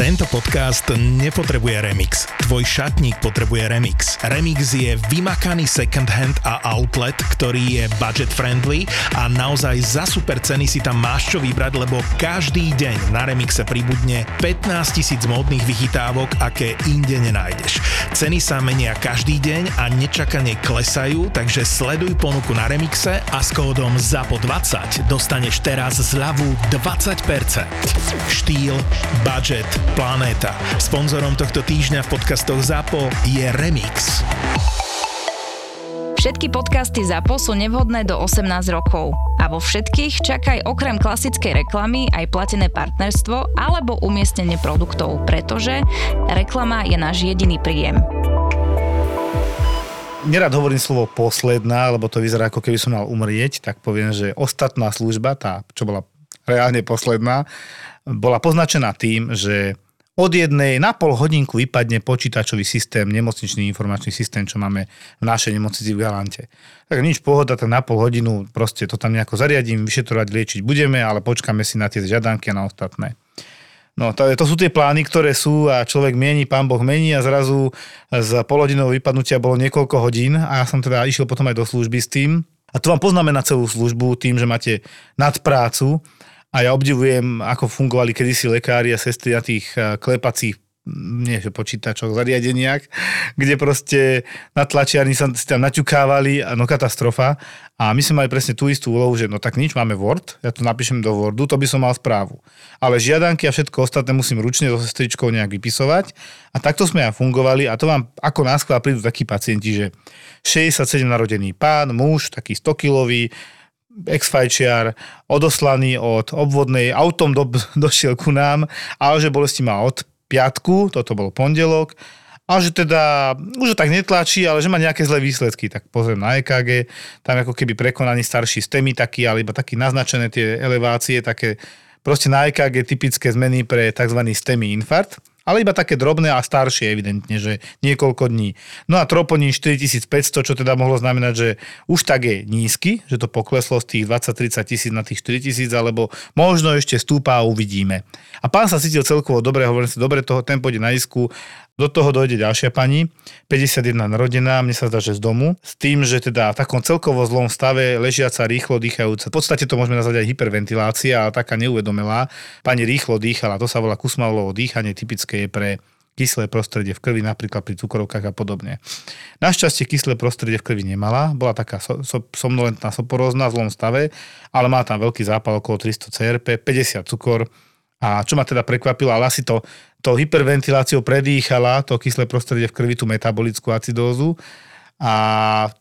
Tento podcast nepotrebuje remix. Tvoj šatník potrebuje remix. Remix je vymakaný second hand a outlet, ktorý je budget friendly a naozaj za super ceny si tam máš čo vybrať, lebo každý deň na remixe pribudne 15 tisíc módnych vychytávok, aké inde nenájdeš. Ceny sa menia každý deň a nečakane klesajú, takže sleduj ponuku na remixe a s kódom ZAPO20 dostaneš teraz zľavu 20%. Štýl, budget, planéta. Sponzorom tohto týždňa v podcastoch ZAPO je Remix. Všetky podcasty ZAPO sú nevhodné do 18 rokov. A vo všetkých čakaj okrem klasickej reklamy aj platené partnerstvo alebo umiestnenie produktov, pretože reklama je náš jediný príjem. Nerad hovorím slovo posledná, lebo to vyzerá ako keby som mal umrieť, tak poviem, že ostatná služba, tá, čo bola reálne posledná, bola poznačená tým, že od jednej na pol hodinku vypadne počítačový systém, nemocničný informačný systém, čo máme v našej nemocnici v Galante. Tak nič pohoda, tak na pol hodinu proste to tam nejako zariadím, vyšetrovať, liečiť budeme, ale počkáme si na tie žiadanky a na ostatné. No to, to sú tie plány, ktoré sú a človek mení, pán Boh mení a zrazu z polhodinového vypadnutia bolo niekoľko hodín a ja som teda išiel potom aj do služby s tým. A to vám poznáme na celú službu tým, že máte nadprácu a ja obdivujem, ako fungovali kedysi lekári a sestry na tých eh, klepacích nie že počítačoch, zariadeniach, kde proste na tlačiarni sa tam naťukávali, no katastrofa. A my sme mali presne tú istú úlohu, že no tak nič, máme Word, ja to napíšem do Wordu, to by som mal správu. Ale žiadanky a všetko ostatné musím ručne so sestričkou nejak vypisovať. A takto sme aj fungovali a to vám ako náskva prídu takí pacienti, že 67 narodený pán, muž, taký 100 kilový, ex-fajčiar, odoslaný od obvodnej, autom do, došiel ku nám, ale že bolesti má od piatku, toto bol pondelok, a že teda už tak netlačí, ale že má nejaké zlé výsledky. Tak pozriem na EKG, tam ako keby prekonaný starší STEMI taký, alebo taký naznačené tie elevácie, také proste na EKG typické zmeny pre tzv. STEMI infarkt ale iba také drobné a staršie evidentne, že niekoľko dní. No a troponín 4500, čo teda mohlo znamenať, že už tak je nízky, že to pokleslo z tých 20-30 tisíc na tých 4 tisíc, alebo možno ešte stúpa a uvidíme. A pán sa cítil celkovo dobre, hovorím si, dobre, toho, ten pôjde na isku, do toho dojde ďalšia pani, 51 narodená, mne sa zdá, že z domu, s tým, že teda v takom celkovo zlom stave, ležiaca, rýchlo dýchajúca. V podstate to môžeme nazvať aj hyperventilácia, ale taká neuvedomelá. Pani rýchlo dýchala, to sa volá kusmalovo dýchanie, typické je pre kyslé prostredie v krvi, napríklad pri cukrovkách a podobne. Našťastie kyslé prostredie v krvi nemala, bola taká so, so, somnolentná, soporózna v zlom stave, ale má tam veľký zápal okolo 300 CRP, 50 cukor, a čo ma teda prekvapilo, ale asi to, to hyperventiláciou predýchala to kyslé prostredie v krvi, tú metabolickú acidózu a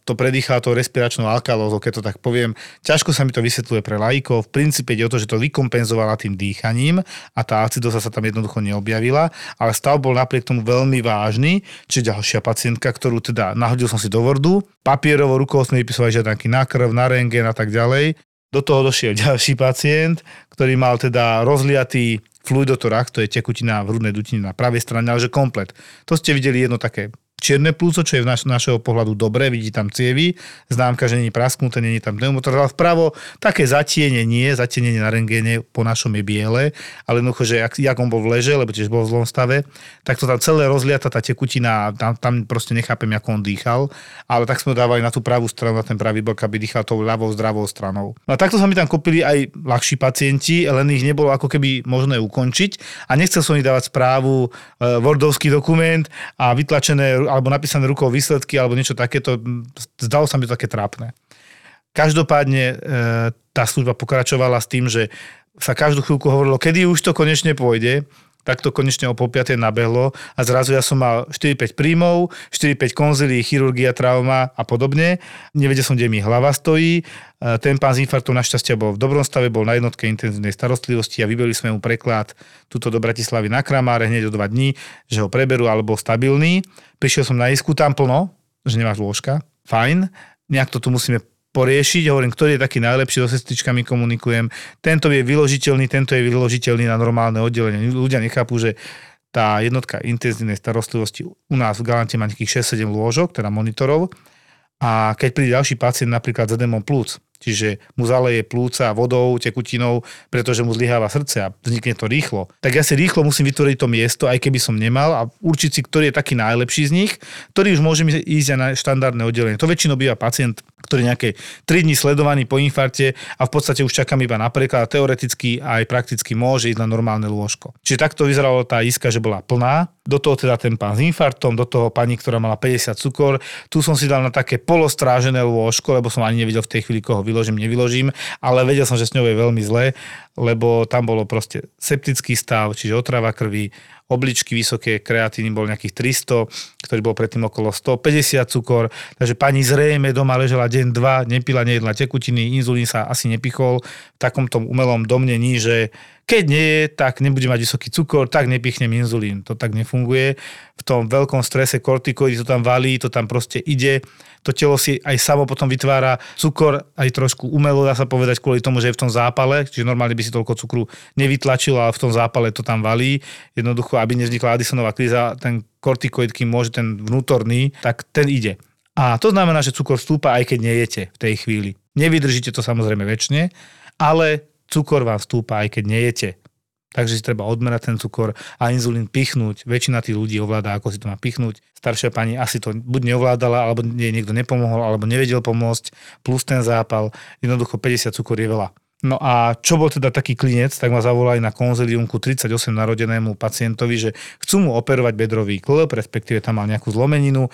to predýchala to respiračnou alkalózou, keď to tak poviem. Ťažko sa mi to vysvetľuje pre laikov. V princípe ide o to, že to vykompenzovala tým dýchaním a tá acidóza sa tam jednoducho neobjavila, ale stav bol napriek tomu veľmi vážny. Čiže ďalšia pacientka, ktorú teda nahodil som si do vordu, papierovo rukou sme vypisovali žiadanky na krv, na rengen a tak ďalej. Do toho došiel ďalší pacient, ktorý mal teda rozliatý fluidotorach, to je tekutina v hrudnej dutine na pravej strane, ale že komplet. To ste videli jedno také čierne plúco, čo je v naš, našeho pohľadu dobré, vidí tam cievy, známka, že není prasknuté, není tam pneumotor, ale vpravo také zatienenie, zatienenie na rengéne po našom je biele, ale jednoducho, že jak, jak on bol v leže, lebo tiež bol v zlom stave, tak to tam celé rozliata tá tekutina, tam, tam proste nechápem, ako on dýchal, ale tak sme dávali na tú pravú stranu, na ten pravý bok, aby dýchal tou ľavou zdravou stranou. No a takto sa mi tam kopili aj ľahší pacienti, len ich nebolo ako keby možné ukončiť a nechcel som ich dávať správu, e, Wordovský dokument a vytlačené alebo napísané rukou výsledky alebo niečo takéto, zdalo sa mi to také trápne. Každopádne e, tá služba pokračovala s tým, že sa každú chvíľku hovorilo, kedy už to konečne pôjde tak to konečne o pol nabehlo a zrazu ja som mal 4-5 príjmov, 4-5 konzilí, chirurgia, trauma a podobne. Nevedel som, kde mi hlava stojí. E, ten pán z infarktom našťastie bol v dobrom stave, bol na jednotke intenzívnej starostlivosti a vybili sme mu preklad tuto do Bratislavy na Kramáre hneď o 2 dní, že ho preberú alebo stabilný. Prišiel som na isku, tam plno, že nemáš lôžka. Fajn. Nejak to tu musíme poriešiť. Hovorím, ktorý je taký najlepší, so sestričkami komunikujem. Tento je vyložiteľný, tento je vyložiteľný na normálne oddelenie. Ľudia nechápu, že tá jednotka intenzívnej starostlivosti u nás v Galante má nejakých 6-7 lôžok, teda monitorov. A keď príde ďalší pacient napríklad s edemom plúc, čiže mu zaleje plúca vodou, tekutinou, pretože mu zlyháva srdce a vznikne to rýchlo, tak ja si rýchlo musím vytvoriť to miesto, aj keby som nemal a určiť si, ktorý je taký najlepší z nich, ktorý už môže ísť na štandardné oddelenie. To väčšinou býva pacient, ktorý nejaké 3 dní sledovaný po infarte a v podstate už čakám iba na preklad, teoreticky aj prakticky môže ísť na normálne lôžko. Čiže takto vyzeralo tá iska, že bola plná, do toho teda ten pán s infartom, do toho pani, ktorá mala 50 cukor. Tu som si dal na také polostrážené lôžko, lebo som ani nevedel v tej chvíli, koho vyložím, nevyložím, ale vedel som, že s ňou je veľmi zle, lebo tam bolo proste septický stav, čiže otrava krvi, obličky vysoké, kreatíny bol nejakých 300, ktorý bol predtým okolo 150 cukor, takže pani zrejme doma ležela deň, dva, nepila, nejedla tekutiny, inzulín sa asi nepichol v takomto umelom domnení, že keď nie je, tak nebude mať vysoký cukor, tak nepichnem inzulín. To tak nefunguje. V tom veľkom strese kortikoidy to tam valí, to tam proste ide to telo si aj samo potom vytvára cukor aj trošku umelo, dá sa povedať, kvôli tomu, že je v tom zápale, čiže normálne by si toľko cukru nevytlačil, ale v tom zápale to tam valí. Jednoducho, aby nevznikla Addisonová kríza, ten kortikoid, kým môže ten vnútorný, tak ten ide. A to znamená, že cukor stúpa, aj keď nejete v tej chvíli. Nevydržíte to samozrejme väčšine, ale cukor vám stúpa, aj keď nejete. Takže si treba odmerať ten cukor a inzulín pichnúť. Väčšina tých ľudí ovláda, ako si to má pichnúť. Staršia pani asi to buď neovládala, alebo jej niekto nepomohol, alebo nevedel pomôcť, plus ten zápal. Jednoducho 50 cukor je veľa. No a čo bol teda taký klinec, tak ma zavolali na konzilium ku 38 narodenému pacientovi, že chcú mu operovať bedrový klb, respektíve tam mal nejakú zlomeninu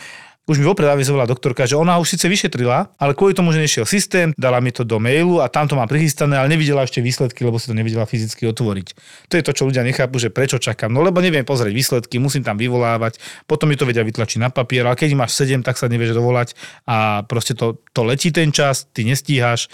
už mi vopred avizovala doktorka, že ona už síce vyšetrila, ale kvôli tomu, že nešiel systém, dala mi to do mailu a tam to má prichystané, ale nevidela ešte výsledky, lebo si to nevidela fyzicky otvoriť. To je to, čo ľudia nechápu, že prečo čakám. No lebo neviem pozrieť výsledky, musím tam vyvolávať, potom mi to vedia vytlačiť na papier, ale keď máš 7, tak sa nevieš dovolať a proste to, to letí ten čas, ty nestíhaš.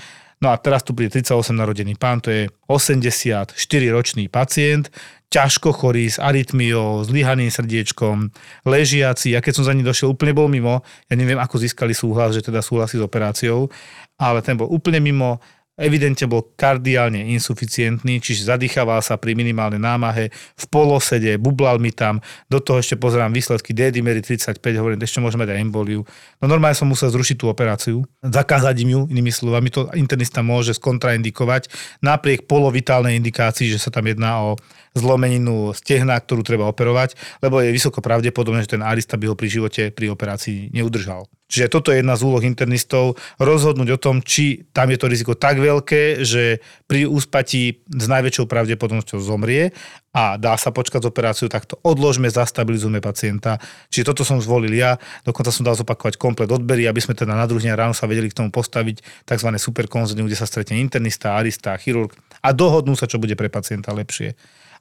No a teraz tu príde 38 narodený pán, to je 84 ročný pacient, ťažko chorý, s arytmiou, s lyhaným srdiečkom, ležiaci. Ja keď som za ním došiel, úplne bol mimo. Ja neviem, ako získali súhlas, že teda súhlasí s operáciou, ale ten bol úplne mimo evidentne bol kardiálne insuficientný, čiže zadýchaval sa pri minimálnej námahe, v polosede, bublal mi tam, do toho ešte pozerám výsledky D-dimery 35, hovorím, ešte môžeme dať emboliu. No normálne som musel zrušiť tú operáciu, zakázať im ju, inými slovami, to internista môže skontraindikovať, napriek polovitálnej indikácii, že sa tam jedná o zlomeninu stehna, ktorú treba operovať, lebo je vysoko pravdepodobné, že ten arista by ho pri živote pri operácii neudržal. Čiže toto je jedna z úloh internistov, rozhodnúť o tom, či tam je to riziko tak veľké, že pri úspatí s najväčšou pravdepodobnosťou zomrie a dá sa počkať s operáciu, tak to odložme, zastabilizujme pacienta. Čiže toto som zvolil ja, dokonca som dal zopakovať komplet odbery, aby sme teda na druhý ráno sa vedeli k tomu postaviť tzv. superkonzilium, kde sa stretne internista, arista, chirurg a dohodnú sa, čo bude pre pacienta lepšie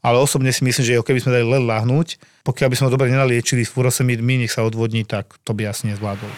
ale osobne si myslím, že keby sme dali len lahnúť, pokiaľ by sme ho dobre nenaliečili furosemidmi, nech sa odvodní, tak to by asi nezvládol.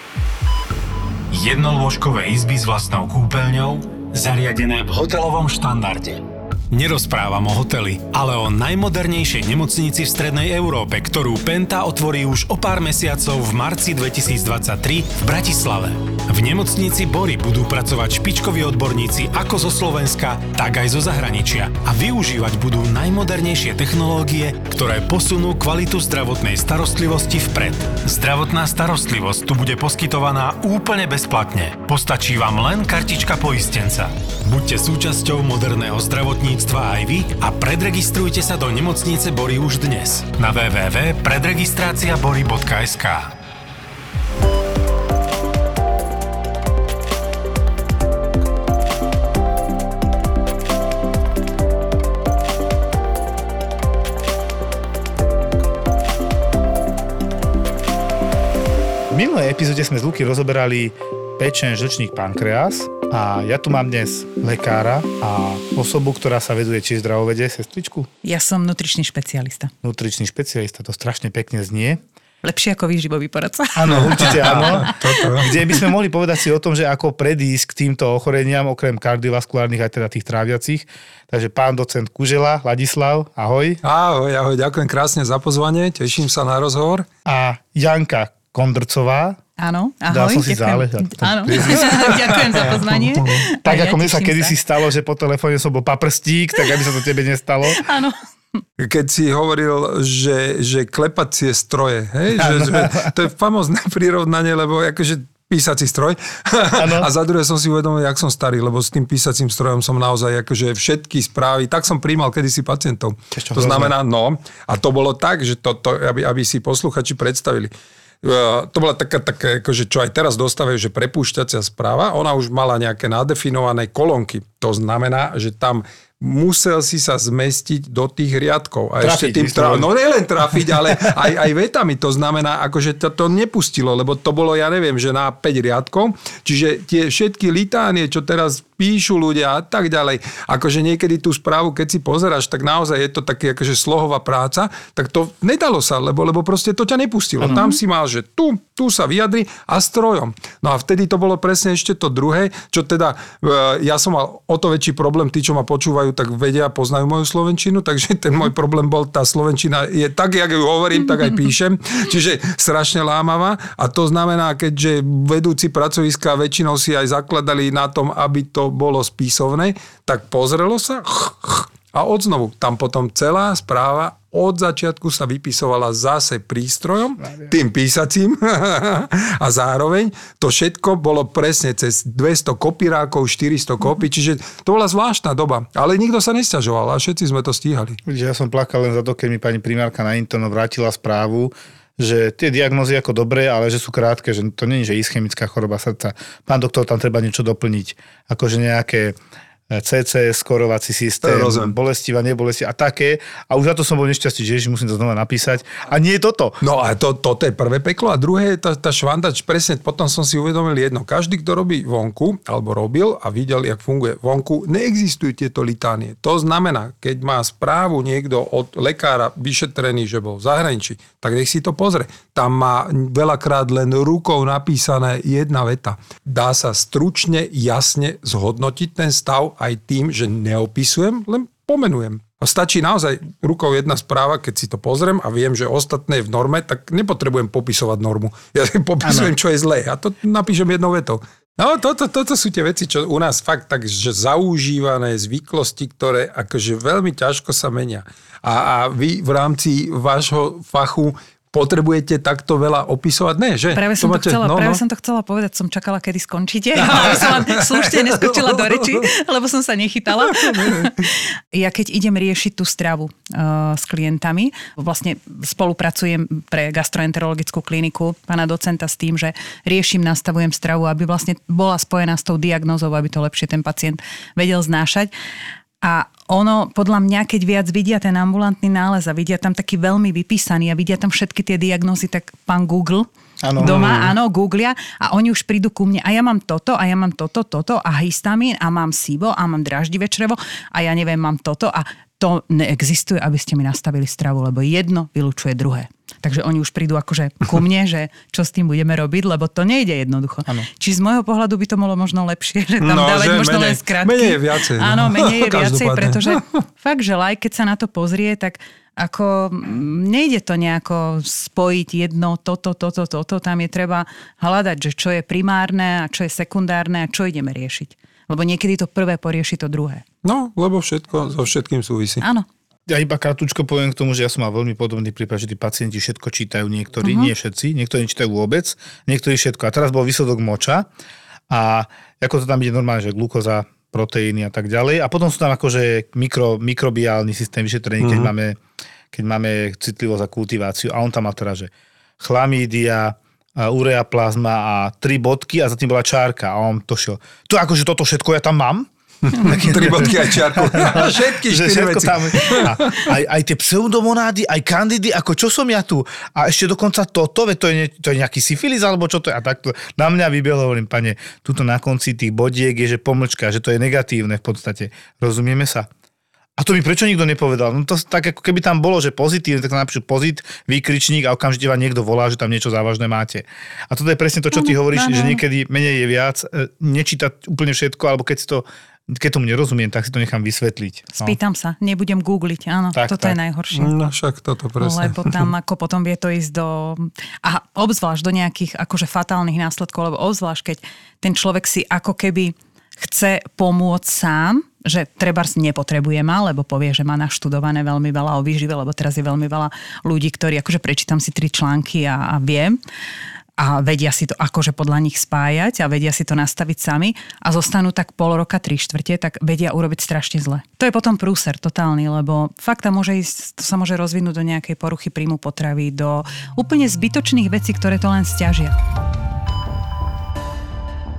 Jednolôžkové izby s vlastnou kúpeľňou, zariadené v hotelovom štandarde Nerozprávam o hoteli, ale o najmodernejšej nemocnici v Strednej Európe, ktorú Penta otvorí už o pár mesiacov v marci 2023 v Bratislave. V nemocnici Bory budú pracovať špičkoví odborníci ako zo Slovenska, tak aj zo zahraničia a využívať budú najmodernejšie technológie, ktoré posunú kvalitu zdravotnej starostlivosti vpred. Zdravotná starostlivosť tu bude poskytovaná úplne bezplatne. Postačí vám len kartička poistenca. Buďte súčasťou moderného zdravotníctva zdravotníctva aj vy a predregistrujte sa do nemocnice Bory už dnes na www.predregistraciabory.sk. V minulej epizóde sme z Luky rozoberali pečen, žlčník, pankreas a ja tu mám dnes lekára a osobu, ktorá sa veduje či zdravovede, sestričku. Ja som nutričný špecialista. Nutričný špecialista, to strašne pekne znie. Lepšie ako výživový poradca. Áno, určite áno. Kde by sme mohli povedať si o tom, že ako predísť k týmto ochoreniam, okrem kardiovaskulárnych aj teda tých tráviacich. Takže pán docent Kužela, Ladislav, ahoj. Ahoj, ahoj, ďakujem krásne za pozvanie, teším sa na rozhovor. A Janka Kondrcová, Áno, ahoj. Dal som si záležať. Áno, ďakujem za poznanie. Tak ja ako mne sa kedysi stalo, že po telefóne som bol paprstík, tak aby sa to tebe nestalo. Áno. Keď si hovoril, že, že klepacie stroje, hej? Že, že, to je famozné prirovnanie, lebo akože písací stroj. a za druhé som si uvedomil, jak som starý, lebo s tým písacím strojom som naozaj akože všetky správy, tak som príjmal kedysi pacientov. Ešte to hrozné. znamená, no, a to bolo tak, že to, to aby, aby si posluchači predstavili. Uh, to bola taká, taká akože, čo aj teraz dostávajú, že prepúšťacia správa, ona už mala nejaké nadefinované kolónky. To znamená, že tam musel si sa zmestiť do tých riadkov. A Trafiť, ešte tým tra- No nielen trafiť, ale aj, aj vetami. To znamená, akože to, to nepustilo, lebo to bolo, ja neviem, že na 5 riadkov. Čiže tie všetky litánie, čo teraz píšu ľudia a tak ďalej. Akože niekedy tú správu, keď si pozeráš, tak naozaj je to také akože slohová práca, tak to nedalo sa, lebo, lebo proste to ťa nepustilo. Tam si mal, že tu, tu sa vyjadri a strojom. No a vtedy to bolo presne ešte to druhé, čo teda e, ja som mal o to väčší problém, tí, čo ma počúvajú, tak vedia, poznajú moju slovenčinu, takže ten môj problém bol, tá slovenčina je tak, jak ju hovorím, tak aj píšem, čiže strašne lámavá a to znamená, keďže vedúci pracoviska väčšinou si aj zakladali na tom, aby to bolo spisovné, tak pozrelo sa a odznovu. Tam potom celá správa od začiatku sa vypisovala zase prístrojom, tým písacím a zároveň to všetko bolo presne cez 200 kopírákov, 400 kopí, čiže to bola zvláštna doba. Ale nikto sa nesťažoval a všetci sme to stíhali. Ja som plakal len za to, keď mi pani primárka na Intono vrátila správu, že tie diagnózy ako dobré, ale že sú krátke, že to nie je, že ischemická choroba srdca. Pán doktor, tam treba niečo doplniť. Akože nejaké CC, skorovací systém, Rozumiem. bolestivá, nebolestivá a také. A už za to som bol nešťastný, že musím to znova napísať. A nie je toto. No a to, toto je prvé peklo a druhé je tá, tá švandač, presne potom som si uvedomil jedno. Každý, kto robí vonku, alebo robil a videl, jak funguje vonku, neexistujú tieto litánie. To znamená, keď má správu niekto od lekára vyšetrený, že bol v zahraničí, tak nech si to pozrie. Tam má veľakrát len rukou napísané jedna veta. Dá sa stručne, jasne zhodnotiť ten stav aj tým, že neopisujem, len pomenujem. A stačí naozaj rukou jedna správa, keď si to pozriem a viem, že ostatné je v norme, tak nepotrebujem popisovať normu. Ja popisujem, čo je zlé a to napíšem jednou vetou. No, toto, toto sú tie veci, čo u nás fakt tak, že zaužívané zvyklosti, ktoré akože veľmi ťažko sa menia. A, a vy v rámci vášho fachu potrebujete takto veľa opisovať? Ne, že? Práve som to, máte- chcela, no, práve no. som to chcela povedať, som čakala, kedy skončíte, aby som vám slušne neskočila do reči, lebo som sa nechytala. ja keď idem riešiť tú stravu uh, s klientami, vlastne spolupracujem pre gastroenterologickú kliniku pána docenta s tým, že riešim, nastavujem stravu, aby vlastne bola spojená s tou diagnózou, aby to lepšie ten pacient vedel znášať. A ono, podľa mňa, keď viac vidia ten ambulantný nález a vidia tam taký veľmi vypísaný a vidia tam všetky tie diagnózy, tak pán Google Áno. doma, áno, googlia a oni už prídu ku mne a ja mám toto a ja mám toto, toto a histamín a mám SIBO a mám draždivé črevo a ja neviem, mám toto a to neexistuje, aby ste mi nastavili stravu, lebo jedno vylučuje druhé. Takže oni už prídu akože ku mne, že čo s tým budeme robiť, lebo to nejde jednoducho. Či z môjho pohľadu by to bolo možno lepšie, že tam No, dávať že možno menej- len skratky. menej je viacej, no. Áno, menej je viacej, pretože fakt, že like, keď sa na to pozrie, tak ako mm, nejde to nejako spojiť jedno, toto, toto, toto. Tam je treba hľadať, že čo je primárne a čo je sekundárne a čo ideme riešiť. Lebo niekedy to prvé porieši to druhé. No, lebo všetko so všetkým súvisí. Áno. Ja iba krátko poviem k tomu, že ja som mal veľmi podobný prípad, že tí pacienti všetko čítajú, niektorí, uh-huh. nie všetci, niektorí nečítajú vôbec, niektorí všetko. A teraz bol výsledok moča a ako to tam ide normálne, že glukoza, proteíny a tak ďalej. A potom sú tam akože mikro, mikrobiálny systém vyšetrení, keď, máme, keď máme citlivosť a kultiváciu. A on tam má teda, že chlamídia, a ureaplazma a tri bodky a za tým bola čárka. A on to šiel. To akože toto všetko ja tam mám? Tri bodky aj čiarku. Všetky že štyri všetko veci. tam, a, aj, aj tie pseudomonády, aj kandidy, ako čo som ja tu. A ešte dokonca toto, veď to je, ne- to je nejaký syfilis, alebo čo to je. A takto na mňa vybehlo, hovorím, pane, tuto na konci tých bodiek je, že pomlčka, že to je negatívne v podstate. Rozumieme sa? A to mi prečo nikto nepovedal? No to tak ako keby tam bolo, že pozitívne, tak napíšu pozit, výkričník a okamžite vám niekto volá, že tam niečo závažné máte. A toto je presne to, čo ty hovoríš, áno. že niekedy menej je viac, e, nečítať úplne všetko, alebo keď si to keď tomu nerozumiem, tak si to nechám vysvetliť. No. Spýtam sa, nebudem googliť. Áno, Tak, toto je tak. najhoršie. No však toto presne. Lebo tam ako potom vie to ísť do... A obzvlášť do nejakých akože fatálnych následkov, lebo obzvlášť, keď ten človek si ako keby chce pomôcť sám, že treba nepotrebuje ma, lebo povie, že má naštudované veľmi veľa o výžive, lebo teraz je veľmi veľa ľudí, ktorí, akože prečítam si tri články a, a viem. A vedia si to akože podľa nich spájať a vedia si to nastaviť sami a zostanú tak pol roka, tri štvrte, tak vedia urobiť strašne zle. To je potom prúser totálny, lebo fakt tam môže ísť, to sa môže rozvinúť do nejakej poruchy príjmu potravy, do úplne zbytočných vecí, ktoré to len stiažia.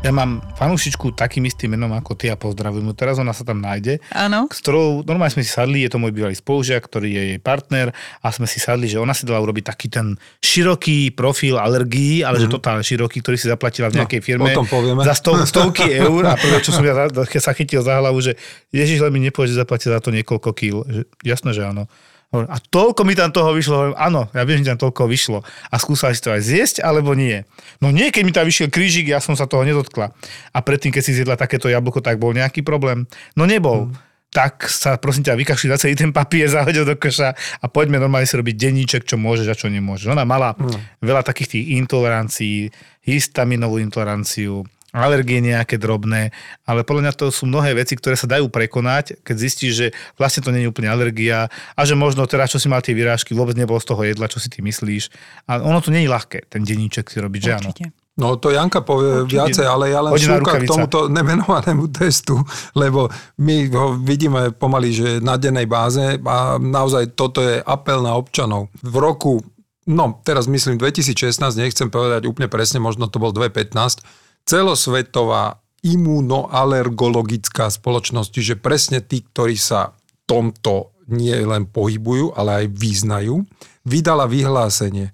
Ja mám fanúšičku takým istým menom ako ty a pozdravujem ju. Teraz ona sa tam nájde. Áno. S ktorou normálne sme si sadli, je to môj bývalý spolužiak, ktorý je jej partner a sme si sadli, že ona si dala urobiť taký ten široký profil alergií, ale mm-hmm. že totálne široký, ktorý si zaplatila v nejakej firme o tom povieme. za stov, stovky eur a prvé, čo som ja keď sa chytil za hlavu, že Ježiš, len mi nepovieš, že zaplatíte za to niekoľko kýl. Že, jasné, že áno. A toľko mi tam toho vyšlo, hovorím, áno, ja viem, že tam toľko vyšlo. A skúsala si to aj zjesť, alebo nie. No nie, keď mi tam vyšiel krížik, ja som sa toho nedotkla. A predtým, keď si zjedla takéto jablko, tak bol nejaký problém. No nebol. Hmm tak sa prosím ťa vykašli na celý ten papier, zahodil do koša a poďme normálne si robiť denníček, čo môžeš a čo nemôžeš. Ona mala hmm. veľa takých tých intolerancií, histaminovú intoleranciu, alergie nejaké drobné, ale podľa mňa to sú mnohé veci, ktoré sa dajú prekonať, keď zistíš, že vlastne to nie je úplne alergia a že možno teraz, čo si mal tie vyrážky, vôbec nebolo z toho jedla, čo si ty myslíš. A ono to nie je ľahké, ten denníček si robiť, že áno. No to Janka povie Určite. viacej, ale ja len šúka k tomuto nemenovanému testu, lebo my ho vidíme pomaly, že na dennej báze a naozaj toto je apel na občanov. V roku, no teraz myslím 2016, nechcem povedať úplne presne, možno to bol 2015, celosvetová imunoalergologická spoločnosť, čiže presne tí, ktorí sa tomto nie len pohybujú, ale aj význajú, vydala vyhlásenie. E,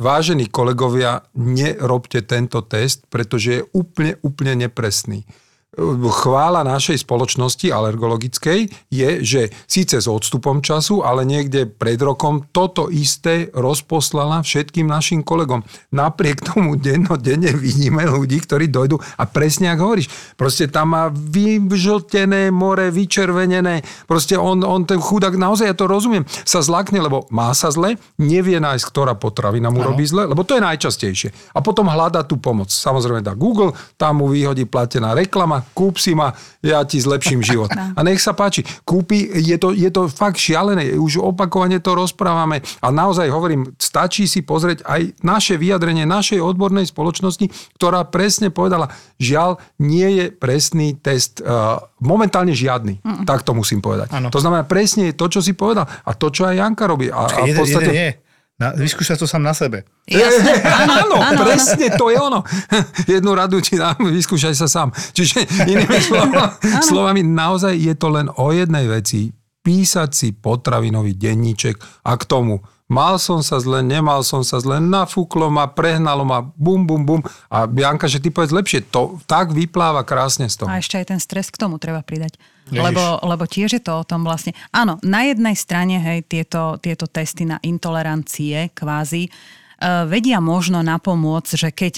vážení kolegovia, nerobte tento test, pretože je úplne, úplne nepresný chvála našej spoločnosti alergologickej je, že síce s odstupom času, ale niekde pred rokom toto isté rozposlala všetkým našim kolegom. Napriek tomu dennodenne vidíme ľudí, ktorí dojdú a presne ako hovoríš, proste tam má vyžltené more, vyčervenené, proste on, on ten chudák, naozaj ja to rozumiem, sa zlakne, lebo má sa zle, nevie nájsť, ktorá potravina mu robí zle, lebo to je najčastejšie. A potom hľada tú pomoc. Samozrejme dá Google, tam mu vyhodí platená reklama, kúp si ma, ja ti zlepším život. A nech sa páči, kúpi, je to, je to fakt šialené, už opakovane to rozprávame a naozaj hovorím, stačí si pozrieť aj naše vyjadrenie našej odbornej spoločnosti, ktorá presne povedala, žiaľ, nie je presný test, uh, momentálne žiadny. Mm. Tak to musím povedať. Ano. To znamená, presne je to, čo si povedal a to, čo aj Janka robí. A, a v podstate... Nie, nie. Na, vyskúšať to sám na sebe. Jasne, áno, áno, presne to je ono. Jednu radu ti dám, vyskúšaj sa sám. Čiže inými slovami, slovami, naozaj je to len o jednej veci. Písať si potravinový denníček a k tomu mal som sa zle, nemal som sa zle, nafúklo ma, prehnalo ma, bum, bum, bum. A Bianka, že ty povedz lepšie, to tak vypláva krásne z toho. A ešte aj ten stres k tomu treba pridať. Lebo, lebo tiež je to o tom vlastne. Áno, na jednej strane hej, tieto, tieto testy na intolerancie kvázi uh, vedia možno napomôcť, že keď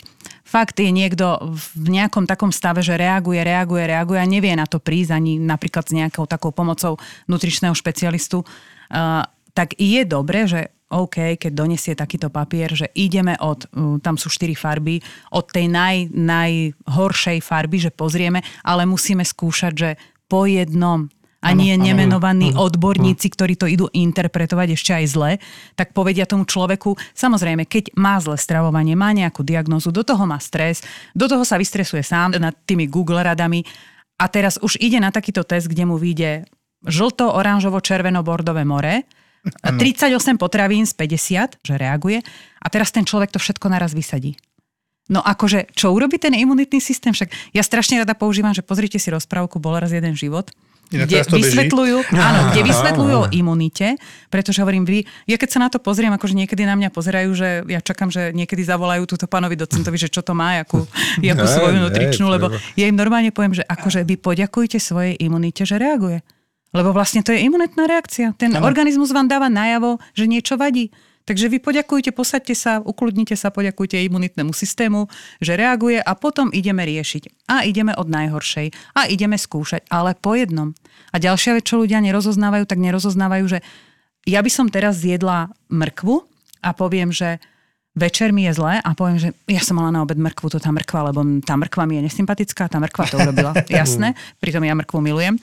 fakt je niekto v nejakom takom stave, že reaguje, reaguje, reaguje a nevie na to prísť ani napríklad s nejakou takou pomocou nutričného špecialistu, uh, tak je dobre, že OK, keď donesie takýto papier, že ideme od, tam sú štyri farby, od tej naj, najhoršej farby, že pozrieme, ale musíme skúšať, že po jednom a nie ano, nemenovaní ano, odborníci, ano. ktorí to idú interpretovať ešte aj zle, tak povedia tomu človeku, samozrejme, keď má zle stravovanie, má nejakú diagnozu, do toho má stres, do toho sa vystresuje sám nad tými Google radami a teraz už ide na takýto test, kde mu vyjde žlto, oranžovo, červeno, bordové more, ano. 38 potravín z 50, že reaguje a teraz ten človek to všetko naraz vysadí. No akože, čo urobí ten imunitný systém? Však ja strašne rada používam, že pozrite si rozprávku Bol raz jeden život, kde vysvetľujú, áno, kde vysvetľujú o imunite, pretože hovorím, vy, ja keď sa na to pozriem, akože niekedy na mňa pozerajú, že ja čakám, že niekedy zavolajú túto pánovi docentovi, že čo to má, akú, jakú svoju nutričnú, lebo ja im normálne poviem, že akože vy poďakujte svojej imunite, že reaguje. Lebo vlastne to je imunitná reakcia. Ten ano. organizmus vám dáva najavo, že niečo vadí. Takže vy poďakujte, posaďte sa, ukludnite sa, poďakujte imunitnému systému, že reaguje a potom ideme riešiť. A ideme od najhoršej. A ideme skúšať, ale po jednom. A ďalšia vec, čo ľudia nerozoznávajú, tak nerozoznávajú, že ja by som teraz zjedla mrkvu a poviem, že večer mi je zle a poviem, že ja som mala na obed mrkvu, to tá mrkva, lebo tá mrkva mi je nesympatická, tá mrkva to urobila. Jasné, pritom ja mrkvu milujem.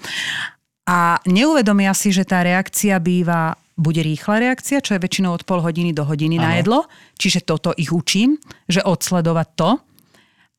A neuvedomia si, že tá reakcia býva bude rýchla reakcia, čo je väčšinou od pol hodiny do hodiny ano. na jedlo, čiže toto ich učím, že odsledovať to.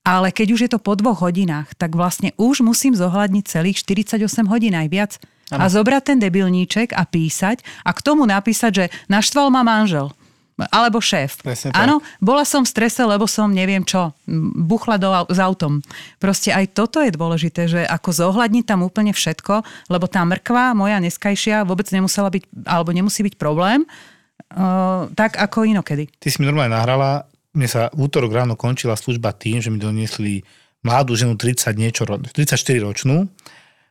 Ale keď už je to po dvoch hodinách, tak vlastne už musím zohľadniť celých 48 hodín aj viac. Ano. A zobrať ten debilníček a písať a k tomu napísať, že naštval ma manžel alebo šéf. Áno, bola som v strese, lebo som neviem čo, buchla do, s autom. Proste aj toto je dôležité, že ako zohľadniť tam úplne všetko, lebo tá mrkva moja neskajšia vôbec nemusela byť, alebo nemusí byť problém, uh, tak ako inokedy. Ty si mi normálne nahrala, mne sa v útorok ráno končila služba tým, že mi doniesli mladú ženu 30 niečo, 34 ročnú,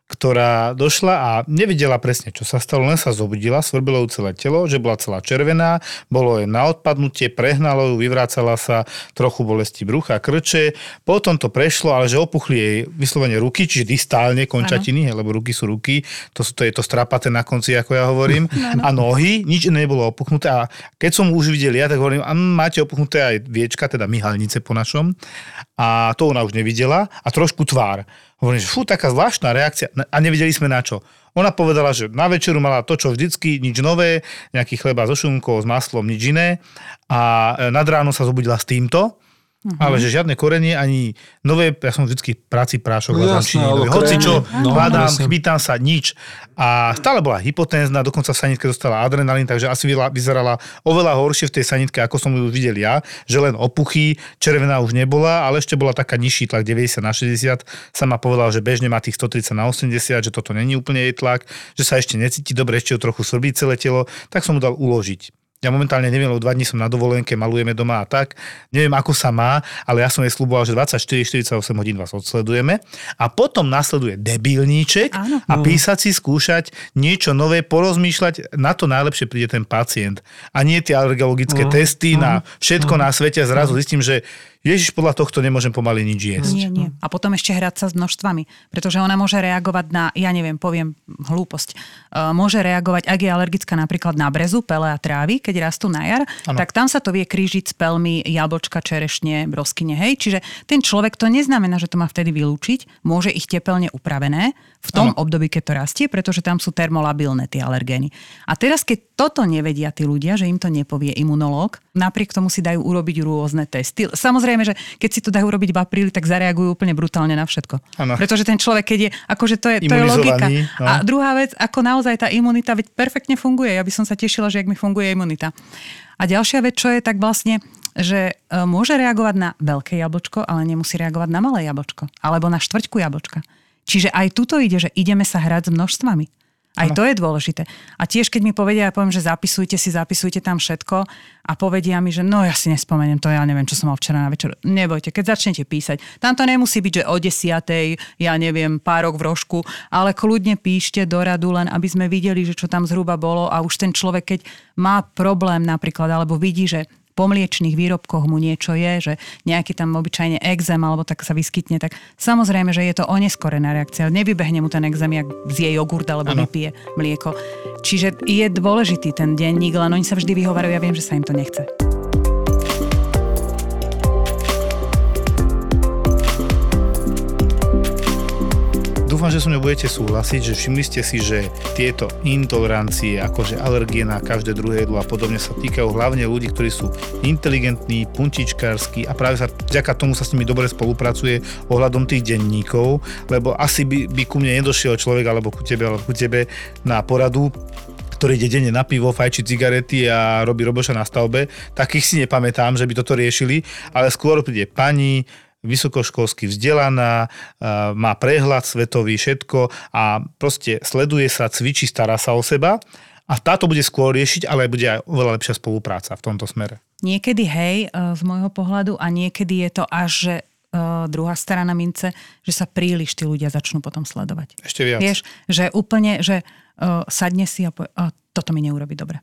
ktorá došla a nevidela presne, čo sa stalo, len sa zobudila, svrbilo ju celé telo, že bola celá červená, bolo jej na odpadnutie, prehnalo ju, vyvrácala sa, trochu bolesti brucha, krče, potom to prešlo, ale že opuchli jej vyslovene ruky, čiže distálne končatiny, ano. lebo ruky sú ruky, to, sú, to je to strapaté na konci, ako ja hovorím, ano. a nohy, nič iné nebolo opuchnuté a keď som už videl ja, tak hovorím, a máte opuchnuté aj viečka, teda myhalnice po našom a to ona už nevidela a trošku tvár. Hovorím, že fú, taká zvláštna reakcia. A nevedeli sme na čo. Ona povedala, že na večeru mala to, čo vždycky, nič nové, nejaký chleba so šunkou, s maslom, nič iné. A e, nad ráno sa zobudila s týmto Uh-huh. Ale že žiadne korenie, ani nové, ja som vždycky práci prášok, no, jasné, hoci čo, no, hľadám, chvítam sa, nič. A stále bola hypotézna, dokonca v sanitke dostala adrenalín, takže asi vyzerala oveľa horšie v tej sanitke, ako som ju videl ja, že len opuchy, červená už nebola, ale ešte bola taká nižší tlak 90 na 60. Sama povedala, že bežne má tých 130 na 80, že toto není úplne jej tlak, že sa ešte necíti dobre, ešte ju trochu svrbí celé telo, tak som mu dal uložiť. Ja momentálne neviem, lebo dva dní som na dovolenke, malujeme doma a tak. Neviem, ako sa má, ale ja som jej slúboval, že 24-48 hodín vás odsledujeme. A potom nasleduje debilníček Áno. a písať si, skúšať niečo nové, porozmýšľať. Na to najlepšie príde ten pacient. A nie tie alergologické uh, testy na všetko uh, na svete. Zrazu zistím, že Ježiš, podľa tohto nemôžem pomaly nič jesť. Nie, nie. A potom ešte hrať sa s množstvami, pretože ona môže reagovať na, ja neviem, poviem hlúposť, uh, môže reagovať, ak je alergická napríklad na brezu, pele a trávy, keď rastú na jar, ano. tak tam sa to vie krížiť s pelmi jablčka, čerešne, broskyne, hej. Čiže ten človek to neznamená, že to má vtedy vylúčiť, môže ich tepelne upravené v tom ano. období, keď to rastie, pretože tam sú termolabilné tie alergény. A teraz, keď toto nevedia tí ľudia, že im to nepovie imunológ, napriek tomu si dajú urobiť rôzne testy. Samozrejme, že keď si to dajú urobiť v apríli, tak zareagujú úplne brutálne na všetko. Ano. Pretože ten človek, keď je, akože to je, to je logika. No. A druhá vec, ako naozaj tá imunita veď perfektne funguje. Ja by som sa tešila, že ak mi funguje imunita. A ďalšia vec, čo je tak vlastne, že e, môže reagovať na veľké jablčko, ale nemusí reagovať na malé jablčko. Alebo na štvrťku jablčka. Čiže aj tuto ide, že ideme sa hrať s množstvami. Aj to je dôležité. A tiež, keď mi povedia, ja poviem, že zapisujte si, zapisujte tam všetko a povedia mi, že no ja si nespomeniem to, ja neviem, čo som mal včera na večer. Nebojte, keď začnete písať. Tam to nemusí byť, že o desiatej, ja neviem, párok v rožku, ale kľudne píšte do radu, len aby sme videli, že čo tam zhruba bolo a už ten človek, keď má problém napríklad, alebo vidí, že pomliečných výrobkoch mu niečo je, že nejaký tam obyčajne exém alebo tak sa vyskytne, tak samozrejme, že je to oneskorená reakcia. Nevybehne mu ten exém, jak zje jogurt alebo ano. vypije mlieko. Čiže je dôležitý ten denník, len oni sa vždy vyhovarujú, ja viem, že sa im to nechce. Dúfam, že so mnou budete súhlasiť, že všimli ste si, že tieto intolerancie, akože alergie na každé druhé jedlo a podobne sa týkajú hlavne ľudí, ktorí sú inteligentní, puntičkársky a práve sa vďaka tomu sa s nimi dobre spolupracuje ohľadom tých denníkov, lebo asi by, by ku mne nedošiel človek alebo ku tebe, alebo ku tebe na poradu, ktorý ide denne na pivo, fajči cigarety a robí roboša na stavbe, takých si nepamätám, že by toto riešili, ale skôr príde pani, vysokoškolsky vzdelaná, má prehľad svetový, všetko a proste sleduje sa, cvičí, stará sa o seba a táto bude skôr riešiť, ale bude aj oveľa lepšia spolupráca v tomto smere. Niekedy hej, e, z môjho pohľadu a niekedy je to až, že e, druhá strana mince, že sa príliš tí ľudia začnú potom sledovať. Ešte viac. Vieš, že úplne, že uh, sadne si a povie, uh, toto mi neurobi dobre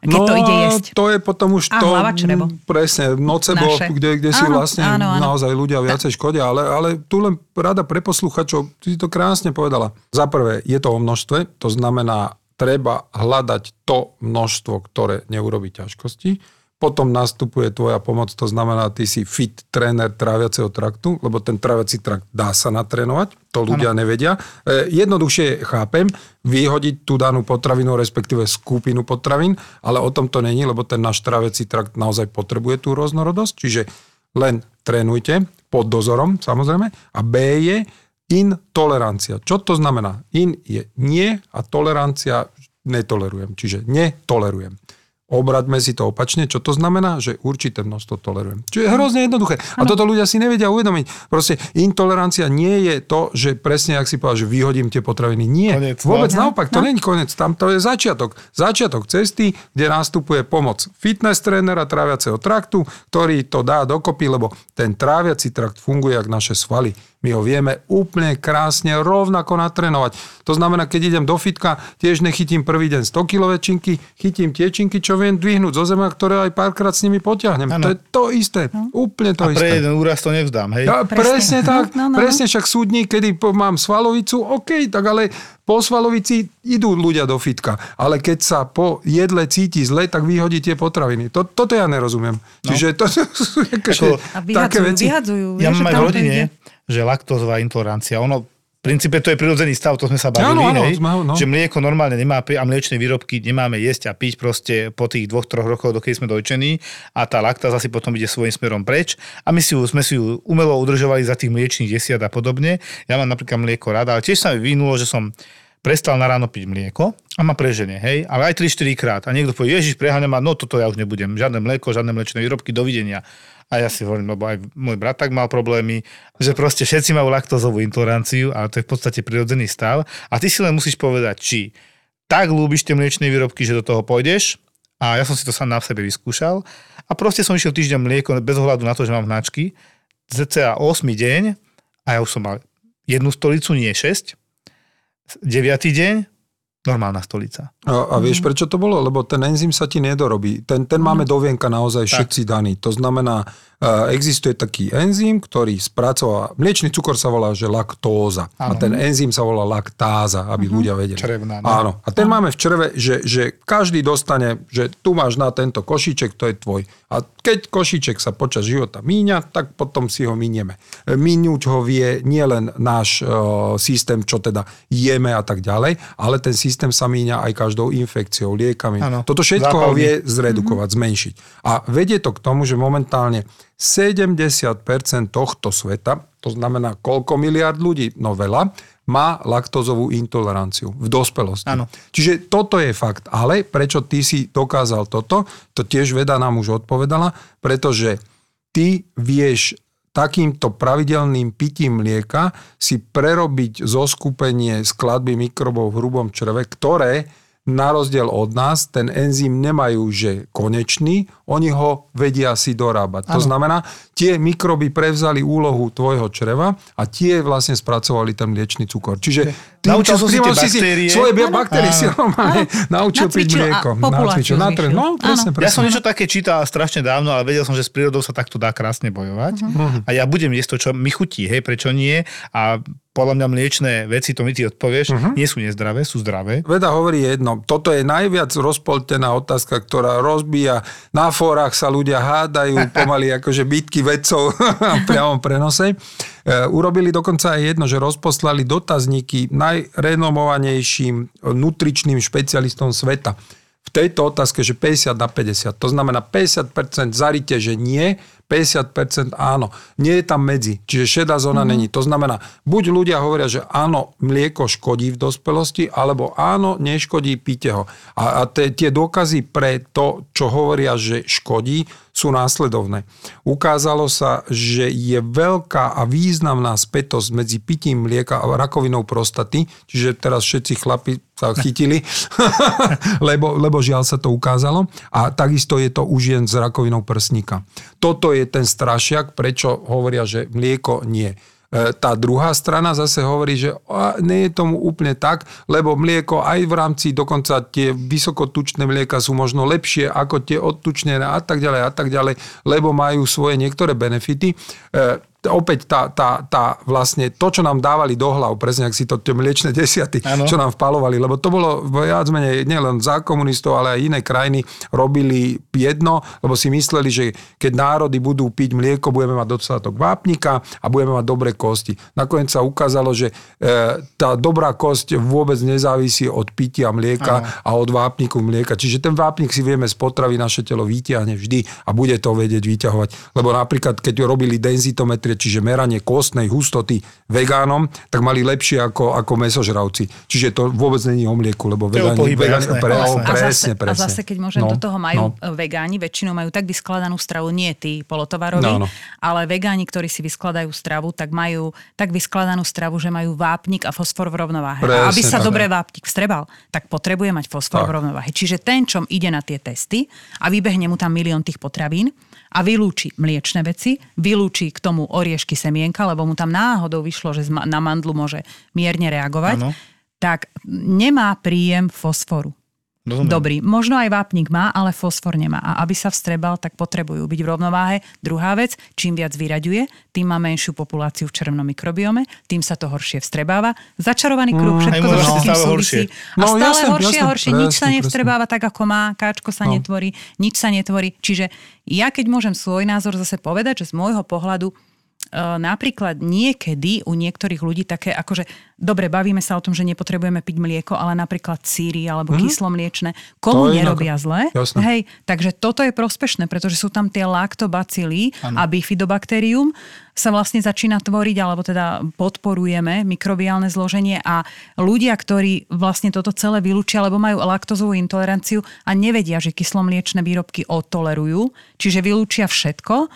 keď no, to ide jesť. to je potom už a to... hlava. Presne, nocebo, Naše. kde, kde si áno, vlastne áno, áno. naozaj ľudia viacej škodia, ale, ale tu len rada pre posluchačov, ty si to krásne povedala. Za prvé, je to o množstve, to znamená, treba hľadať to množstvo, ktoré neurobi ťažkosti. Potom nastupuje tvoja pomoc, to znamená, ty si fit tréner tráviaceho traktu, lebo ten tráviaci trakt dá sa natrénovať, to ľudia ano. nevedia. E, jednoduchšie chápem, vyhodiť tú danú potravinu, respektíve skupinu potravín, ale o tom to není, lebo ten náš tráviaci trakt naozaj potrebuje tú rôznorodosť, čiže len trénujte pod dozorom, samozrejme, a B je intolerancia. Čo to znamená? In je nie a tolerancia netolerujem, čiže netolerujem. Obraťme si to opačne, čo to znamená, že určité množstvo tolerujem. Čo je hrozne jednoduché. A toto ľudia si nevedia uvedomiť. Proste intolerancia nie je to, že presne, ak si povedal, že vyhodím tie potraviny. Nie. Konec. Vôbec no. naopak, to no. není koniec. Tam to je začiatok. Začiatok cesty, kde nastupuje pomoc fitness trénera tráviaceho traktu, ktorý to dá dokopy, lebo ten tráviaci trakt funguje ako naše svaly. My ho vieme úplne krásne rovnako natrénovať. To znamená, keď idem do fitka, tiež nechytím prvý deň 100 kg činky, chytím tie činky, čo viem dvihnúť zo zema, ktoré aj párkrát s nimi potiahnem. Ano. To je to isté. No. Úplne to A isté. pre jeden úraz to nevzdám, hej? Ja, presne. presne tak. No, no, no. Presne však súdni, kedy mám svalovicu, OK, tak ale po svalovici idú ľudia do fitka, ale keď sa po jedle cíti zle, tak vyhodí tie potraviny. To, toto ja nerozumiem. No. Čiže to sú Ako, také veci. Vyhadzujú, ja mám aj v rodine, že laktózová intolerancia, ono v princípe to je prirodzený stav, to sme sa bavili, áno, áno, hej, no. že mlieko normálne nemá a mliečne výrobky nemáme jesť a piť proste po tých dvoch, troch rokoch, dokedy sme dojčení a tá laktáza si potom ide svojím smerom preč a my si ju, sme si ju umelo udržovali za tých mliečných desiat a podobne. Ja mám napríklad mlieko rada, ale tiež sa mi vynulo, že som prestal na ráno piť mlieko a ma preženie, hej, ale aj 3-4 krát. A niekto povie, Ježiš, preháňam, no toto ja už nebudem, žiadne mlieko, žiadne mliečné výrobky, dovidenia. A ja si hovorím, lebo aj môj brat tak mal problémy, že proste všetci majú laktózovú intoleranciu, ale to je v podstate prirodzený stav. A ty si len musíš povedať, či tak ľúbiš tie mliečné výrobky, že do toho pôjdeš. A ja som si to sám na sebe vyskúšal. A proste som išiel týždeň mlieko bez ohľadu na to, že mám hnačky. CCA 8 deň a ja už som mal jednu stolicu, nie 6. 9. deň normálna stolica. A, a vieš, prečo to bolo? Lebo ten enzym sa ti nedorobí. Ten, ten máme do vienka naozaj tak. všetci daný. To znamená, existuje taký enzym, ktorý spracováva, mliečný cukor sa volá, že laktóza. Ano. A ten enzym sa volá laktáza, aby uh-huh. ľudia vedeli. Črevná. No. Áno. A ten ano. máme v čreve, že, že každý dostane, že tu máš na tento košíček, to je tvoj. A keď košíček sa počas života míňa, tak potom si ho minieme. Míňuť ho vie nielen náš uh, systém, čo teda jeme a tak ďalej, ale ten systém sa míňa aj každou infekciou, liekami. Ano. Toto všetko Zápalný. ho vie zredukovať, uh-huh. zmenšiť. A vedie to k tomu, že momentálne 70% tohto sveta, to znamená koľko miliard ľudí, no veľa, má laktózovú intoleranciu v dospelosti. Ano. Čiže toto je fakt. Ale prečo ty si dokázal toto, to tiež veda nám už odpovedala, pretože ty vieš takýmto pravidelným pitím mlieka si prerobiť zoskupenie skladby mikrobov v hrubom čreve, ktoré na rozdiel od nás, ten enzym nemajú, že konečný, oni ho vedia si dorábať. Ano. To znamená, tie mikroby prevzali úlohu tvojho čreva a tie vlastne spracovali ten mliečný cukor. Čiže ty naučil som si tie baktérie. Si svoje ano. baktérie si normálne naučil piť mlieko. Nacvičil, No, presne, presne. Ja som niečo také čítal strašne dávno, ale vedel som, že s prírodou sa takto dá krásne bojovať. Uh-huh. A ja budem jesť to, čo mi chutí, hej, prečo nie? A podľa mňa mliečné veci, to mi ty odpovieš, uh-huh. nie sú nezdravé, sú zdravé. Veda hovorí jedno, toto je najviac rozpoltená otázka, ktorá rozbíja, na fórach sa ľudia hádajú, pomaly akože bitky vedcov v priamom prenose. E, urobili dokonca aj jedno, že rozposlali dotazníky najrenomovanejším nutričným špecialistom sveta v tejto otázke, že 50 na 50. To znamená 50% zarite, že nie, 50% áno. Nie je tam medzi, čiže šedá zóna mm-hmm. není. To znamená, buď ľudia hovoria, že áno, mlieko škodí v dospelosti, alebo áno, neškodí, píte ho. A, a te, tie dôkazy pre to, čo hovoria, že škodí, sú následovné. Ukázalo sa, že je veľká a významná spätosť medzi pitím mlieka a rakovinou prostaty, čiže teraz všetci chlapi sa chytili, lebo, lebo žiaľ sa to ukázalo. A takisto je to už jen s rakovinou prsníka. Toto je ten strašiak, prečo hovoria, že mlieko nie. E, tá druhá strana zase hovorí, že nie je tomu úplne tak, lebo mlieko aj v rámci, dokonca tie vysokotučné mlieka sú možno lepšie ako tie odtučnené a tak ďalej a tak ďalej, lebo majú svoje niektoré benefity. Opäť tá, tá, tá vlastne to, čo nám dávali do hlav, presne ak si to tie mliečne desiaty, ano. čo nám vpalovali, lebo to bolo viac menej nielen za komunistov, ale aj iné krajiny robili jedno, lebo si mysleli, že keď národy budú piť mlieko, budeme mať dostatok vápnika a budeme mať dobré kosti. Nakoniec sa ukázalo, že e, tá dobrá kosť vôbec nezávisí od pitia mlieka ano. a od vápniku mlieka. Čiže ten vápnik si vieme z potravy naše telo vyťahne vždy a bude to vedieť vyťahovať. Lebo napríklad, keď robili denzitometri parametre, čiže meranie kostnej hustoty vegánom, tak mali lepšie ako, ako mesožravci. Čiže to vôbec není o mlieku, lebo vegáni... Pohybe, vegáni pre, a, presne, zase, presne. a zase, keď môžem, no, do toho majú no. vegáni, väčšinou majú tak vyskladanú stravu, nie tí polotovaroví, no, no. ale vegáni, ktorí si vyskladajú stravu, tak majú tak vyskladanú stravu, že majú vápnik a fosfor v rovnováhe. Presne, a aby sa tak. dobre vápnik vstrebal, tak potrebuje mať fosfor tak. v rovnováhe. Čiže ten, čom ide na tie testy a vybehne mu tam milión tých potravín, a vylúči mliečne veci, vylúči k tomu oriešky semienka, lebo mu tam náhodou vyšlo, že na mandlu môže mierne reagovať, ano. tak nemá príjem fosforu. Rozumiem. Dobrý. Možno aj vápnik má, ale fosfor nemá. A aby sa vstrebal, tak potrebujú byť v rovnováhe. Druhá vec, čím viac vyraďuje, tým má menšiu populáciu v červnom mikrobiome, tým sa to horšie vstrebáva. Začarovaný kruh, mm, všetko so všetkým súvisí. No, a stále jasne, horšie a horšie. Nič sa nevstrebáva tak, ako má, káčko sa no. netvorí, nič sa netvorí. Čiže ja keď môžem svoj názor zase povedať, že z môjho pohľadu napríklad niekedy u niektorých ľudí také, akože, dobre, bavíme sa o tom, že nepotrebujeme piť mlieko, ale napríklad síry alebo mm-hmm. kyslomliečne, komu nerobia inak... zle. Jasne. Hej, takže toto je prospešné, pretože sú tam tie laktobacily a bifidobakterium sa vlastne začína tvoriť, alebo teda podporujeme mikrobiálne zloženie a ľudia, ktorí vlastne toto celé vylúčia, alebo majú laktozovú intoleranciu a nevedia, že kyslomliečne výrobky otolerujú, čiže vylúčia všetko,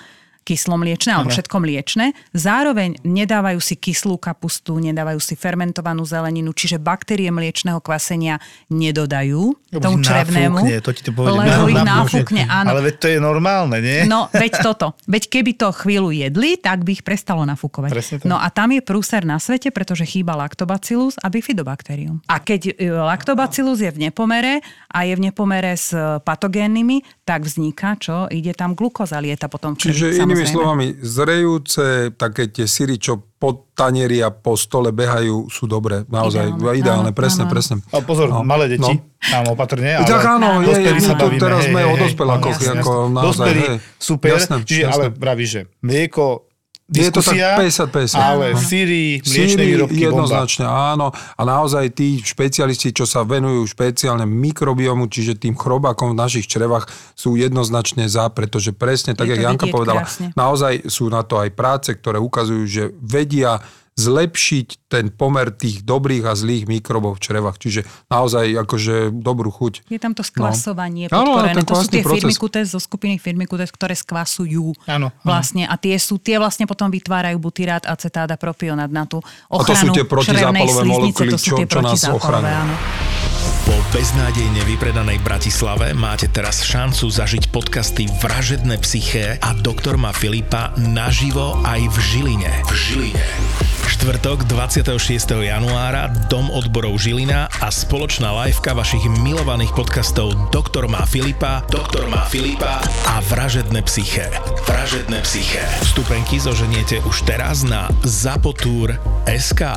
kyslomliečne alebo všetko mliečne. Zároveň nedávajú si kyslú kapustu, nedávajú si fermentovanú zeleninu, čiže baktérie mliečného kvasenia nedodajú Lebo tomu črevnému. Náfúkne, to ti to povedem. Lebo ich náfúkne, áno. Ale veď to je normálne, nie? No, veď toto. Veď keby to chvíľu jedli, tak by ich prestalo nafúkovať. No a tam je prúser na svete, pretože chýba lactobacillus a bifidobakterium. A keď e, lactobacillus je v nepomere a je v nepomere s patogénnymi, tak vzniká čo? Ide tam glukóza, lieta potom. Čiže inými slovami, zrejúce také tie syry, čo po tanieri a po stole behajú, sú dobré. Naozaj ideálne, ideálne áno, presne, áno. presne. A pozor, no, malé deti, no. tam opatrne, ale tak áno, je, je, sa bavíme, teraz hej, sme hej, o dospelákoch. Dospelí, super, jasné, čiže jasné. ale praví, že mlieko diskusia, je to tak 50-50. ale no. síry, mliečne výrobky, jednoznačne, bomba. áno. A naozaj tí špecialisti, čo sa venujú špeciálne mikrobiomu, čiže tým chrobákom v našich črevách, sú jednoznačne za, pretože presne, tak, jak Janka povedala, krásne. naozaj sú na to aj práce, ktoré ukazujú, že vedia zlepšiť ten pomer tých dobrých a zlých mikrobov v črevách. Čiže naozaj akože dobrú chuť. Je tam to skvasovanie no. podporené. Áno, to sú tie firmy QTS zo skupiny firmy QTS, ktoré skvasujú áno, vlastne. A tie, sú, tie vlastne potom vytvárajú butyrát, acetát a propionát na tú ochranu A to sú tie protizápalové molekuly, čo, čo nás ochraňujú. Po beznádejne vypredanej Bratislave máte teraz šancu zažiť podcasty Vražedné psyché a Doktor má Filipa naživo aj v Žiline. V Žiline. Štvrtok 26. januára Dom odborov Žilina a spoločná liveka vašich milovaných podcastov Doktor má Filipa, Doktor má Filipa a Vražedné psyché. Vražedné psyché. Vstupenky zoženiete už teraz na SK.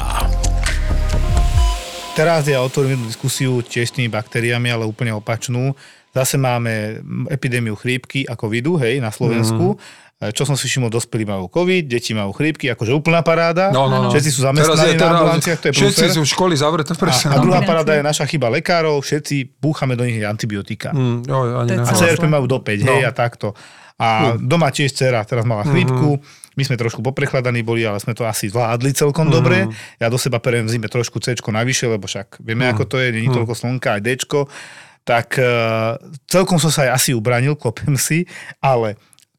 Teraz ja otvorím jednu diskusiu tiež s tými baktériami, ale úplne opačnú. Zase máme epidémiu chrípky a covidu, hej, na Slovensku. Mm. Čo som si všimol, dospelí majú COVID, deti majú chrípky, akože úplná paráda. No, no, no. Všetci sú zamestnaní na ambulanciách, to je Všetci sú v školy zavreté. A, a druhá paráda je naša chyba lekárov, všetci búchame do nich antibiotika. Mm, jo, ani a CRP majú do 5, no. hej, a takto. A mm. doma tiež dcera teraz mala chrípku. Mm-hmm my sme trošku poprechladaní boli, ale sme to asi zvládli celkom mm. dobre. Ja do seba perem v zime trošku C navyše, lebo však vieme, mm. ako to je, není mm. toľko slnka, aj D. Tak uh, celkom som sa aj asi ubranil, klopem si, ale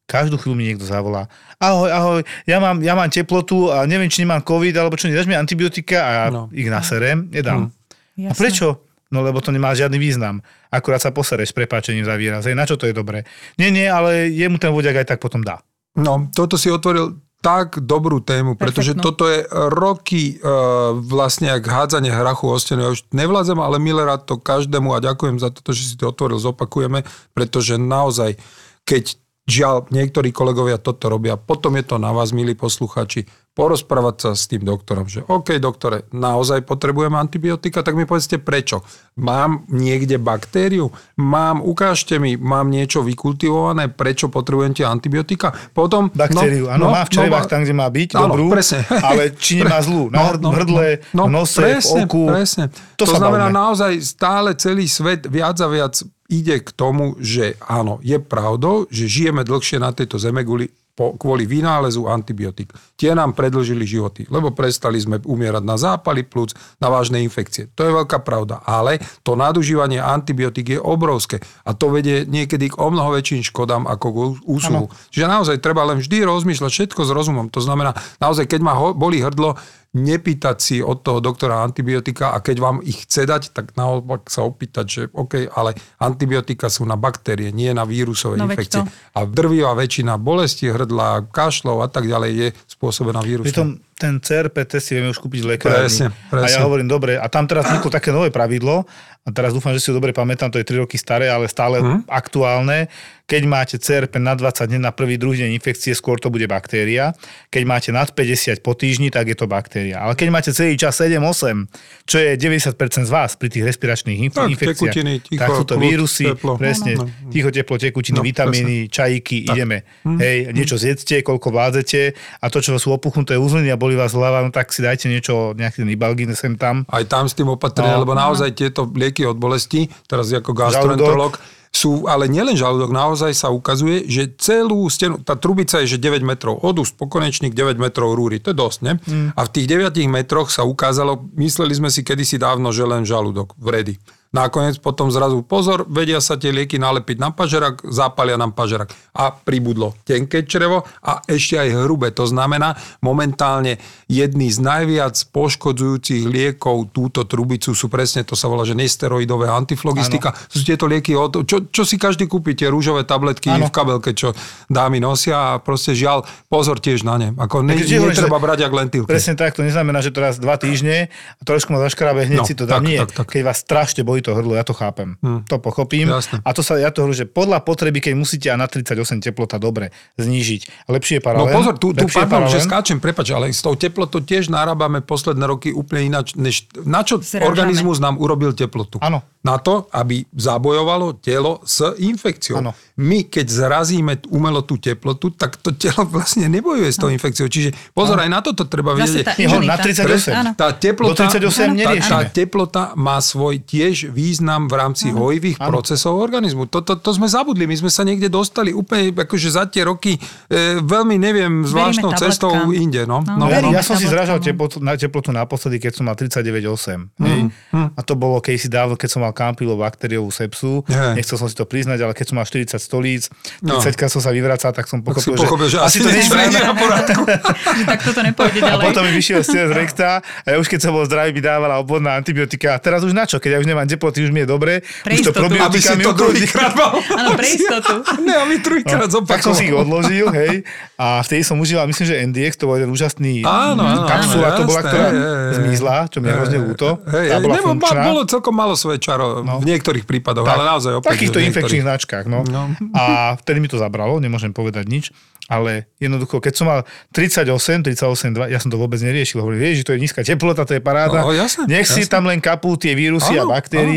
každú chvíľu mi niekto zavolá. Ahoj, ahoj, ja mám, ja mám teplotu a neviem, či nemám COVID, alebo čo, nedáš mi antibiotika a ja no. ich naserem, nedám. Mm. A prečo? No lebo to nemá žiadny význam. Akurát sa posereš s prepáčením za výraz. na čo to je dobré? Nie, nie, ale jemu ten vodiak aj tak potom dá. No, toto si otvoril tak dobrú tému, pretože Perfektno. toto je roky uh, vlastne jak hádzanie hrachu o stenu. Ja už nevládzem, ale milé to každému a ďakujem za to, že si to otvoril, zopakujeme, pretože naozaj, keď Žiaľ, niektorí kolegovia toto robia. Potom je to na vás, milí posluchači, porozprávať sa s tým doktorom, že OK, doktore, naozaj potrebujem antibiotika, tak mi povedzte prečo. Mám niekde baktériu? Mám, ukážte mi, mám niečo vykultivované, prečo potrebujem tie antibiotika? Potom, Baktériu, no, áno, no, má v črevách no, tam, kde má byť, áno, dobrú, presne. ale či nemá zlú, na hr- hrdle, no, v nose, presne, v oku, Presne. to, To, znamená, bavme. naozaj stále celý svet viac a viac ide k tomu, že áno, je pravdou, že žijeme dlhšie na tejto zemeguli po, kvôli vynálezu antibiotík. Tie nám predlžili životy, lebo prestali sme umierať na zápaly plúc, na vážne infekcie. To je veľká pravda. Ale to nadužívanie antibiotík je obrovské a to vedie niekedy k o mnoho väčším škodám ako k úsluhu. Čiže naozaj treba len vždy rozmýšľať všetko s rozumom. To znamená, naozaj, keď ma bolí hrdlo, nepýtať si od toho doktora antibiotika a keď vám ich chce dať, tak naopak sa opýtať, že OK, ale antibiotika sú na baktérie, nie na vírusové No infekcie. A drvivá väčšina bolesti hrdla, kašlov a tak ďalej je spôsobená vírusom. Pritom ten CRP test si vieme už kúpiť v lekárni. Presne, A presne. ja hovorím, dobre, a tam teraz vzniklo také nové pravidlo, a teraz dúfam, že si ho dobre pamätám, to je 3 roky staré, ale stále Mhm. aktuálne. Keď máte CRP na 20 dní na prvý, druhý deň infekcie, skôr to bude baktéria. Keď máte nad 50 po týždni, tak je to baktéria. Ale keď máte celý čas 7-8, čo je 90% z vás pri tých respiračných inf- Tak, infekciách, tekutiny, ticho, tak sú to vírusy, teplo. presne, No, no. ticho, teplo, tekutiny, No, vitamíny, čajíky, ideme. Hm. Hej, niečo zjedzte, koľko vládzete a to, čo sú opuchnuté uzliny a boli vás hlava, no tak si dajte niečo, nejaký ten ibalgín sem tam. Aj tam s tým opatrenia, No. lebo naozaj tieto lieky od bolesti, teraz ako gastroenterolog, sú, ale nielen žalúdok, naozaj sa ukazuje, že celú stenu, tá trubica je, že 9 metrov od úst po konečník 9 metrov rúry, to je dosť, ne? Mm. A v tých 9 metroch sa ukázalo, mysleli sme si kedysi dávno, že len žalúdok, vredy. Nakoniec potom zrazu pozor, vedia sa tie lieky nalepiť na pažerak, zápalia nám pažerak. A pribudlo tenké črevo a ešte aj hrubé. To znamená, momentálne jedný z najviac poškodzujúcich liekov túto trubicu sú presne, to sa volá, že nesteroidové antiflogistika. To sú tieto lieky, od, čo, čo si každý kúpi, tie rúžové tabletky Áno. v kabelke, čo dámy nosia a proste žiaľ, pozor tiež na ne. Ako ne, Takže netreba že- brať jak lentilky. Presne tak, to neznamená, že teraz dva týždne a trošku ma zaškrabe, hneď No, si to dám. tak, Nie, tak, tak. keď vás strašne bolí to hrdlo, ja to chápem. To pochopím. Jasné. A to sa, ja to hovorím, že podľa potreby, keď musíte a na 38 teplota dobre znížiť. Lepšie je No paralén. pozor, tu, tu pardon, že skáčem, prepač, ale s tou teplotou tiež narábame posledné roky úplne ináč, než na čo Zrážame. organizmus nám urobil teplotu. Áno. Na to, aby zabojovalo telo s infekciou. Áno. My, keď zrazíme umelo tú teplotu, tak to telo vlastne nebojuje s tou infekciou. Čiže pozor, aj na toto treba vedieť. tá na imunita. 38. Áno. Tá teplota, Do 38 tá, tá teplota má svoj tiež význam v rámci hojivých procesov organizmu. To, to, to sme zabudli. My sme sa niekde dostali úplne akože za tie roky e, veľmi, neviem, zvláštnou cestou inde. No, no, Veri, no. ja som si zražal no. teplotu, na teplotu naposledy, keď som mal 39,8. Hej. A to bolo keď si dávno, keď som mal kampylobakteriovú sepsu. Hej. Nechcel som si to priznať, ale keď som mal 40 stolíc, No. 30 som sa vyvracal, tak som Tak si pochopil, pochopil, že asi to nie je na poriadku. Tak toto nepôjde A ďalej. potom mi vyšiel z z rekta a ja už keď som bol zdravý, mi dávala obvodná antibiotika. A teraz už na čo? Keď ja už nemám teploty, už mi je dobre. Pre už to. Aby si to druhýkrát mal. Áno, pre istotu. Ne, aby druhýkrát No, tak som si ich zopakoval. odložil, hej. A vtedy som užíval, myslím, že NDX, to bol jeden úžasný Áno, áno, kapsula, áno, to bola, jasné, ktorá hej, hej, zmizla, čo mi je hrozne ľúto. Hej, Tá hej, bola nebo, funkčná. bolo celkom malo svoje čaro v niektorých prípadoch, ale naozaj v opäť. takýchto infekčných značkách. No. No. A vtedy mi to zabralo, nemôžem povedať nič. Ale jednoducho, keď som mal 38, 38, 2, ja som to vôbec neriešil. Hovorím, vieš, že to je nízka teplota, to je paráda. No, jasné, Nech si jasné. tam len kapú tie vírusy Áno, a baktérie.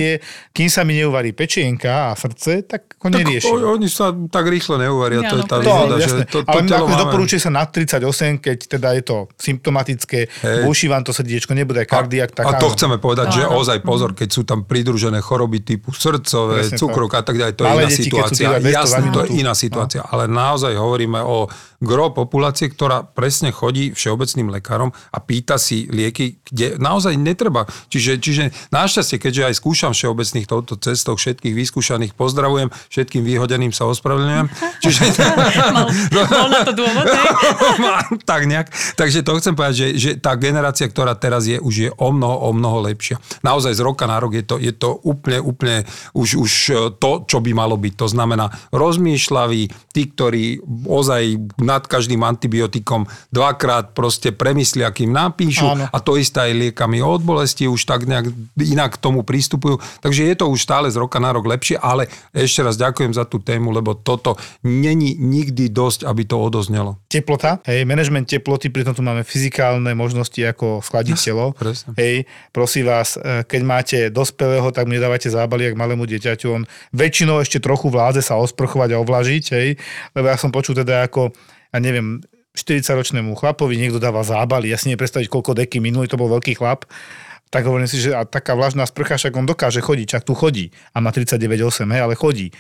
Kým sa mi neuvarí pečienka a srdce, tak ho Tak neriešim. o- oni sa tak rýchlo neuvaria, to je tá. To, výhoda, že to, to ale telo ako máme. doporúčuje sa nad 38, keď teda je to symptomatické, Hej. buší vám to srdiečko, nebude kardiak, tak a to áno. chceme povedať, že Áno. ozaj pozor, keď sú tam pridružené choroby typu srdcové, Presne cukrovka a tak ďalej, to je Malé iná deti, situácia. 200 za Jasné, to je iná situácia. Ale naozaj hovoríme o gro populácie, ktorá presne chodí všeobecným lekárom a pýta si lieky, kde naozaj netreba. Čiže, čiže našťastie, keďže aj skúšam všeobecných touto cestou, všetkých vyskúšaných pozdravujem, všetkým vyhodeným sa ospravedlňujem. Čiže... Mal, bol na to dôvod, tak nejak. Takže to chcem povedať, že, že tá generácia, ktorá teraz je, už je o mnoho, o mnoho lepšia. Naozaj z roka na rok je to, je to úplne, úplne už, už to, čo by malo byť. To znamená rozmýšľaví, tí, ktorí ozaj nad každým antibiotikom dvakrát proste premyslia, kým napíšu Áno. a to isté aj liekami od bolesti už tak nejak inak k tomu pristupujú. Takže je to už stále z roka na rok lepšie, ale ešte raz ďakujem za tú tému, lebo toto není nikdy dosť, aby to odoznelo. teplota, hej, manažment teploty, pritom tu máme fyzikálne možnosti, ako schladiť telo. presne. Hej, prosím vás, e, keď máte dospelého, tak mu nedávajte zábaly jak malému dieťaťu. On väčšinou ešte trochu vládze sa osprchovať a ovlažiť, hej, lebo ja som počul teda ako, ja neviem, 40-ročnému chlapovi niekto dáva zábaly, ja si neviem predstaviť, koľko deky minulý, to bol veľký chlap, tak hovorím si, že a taká vlažná sprcha, však on dokáže chodiť, čak tu chodí a má 39,8, hej, ale chodí.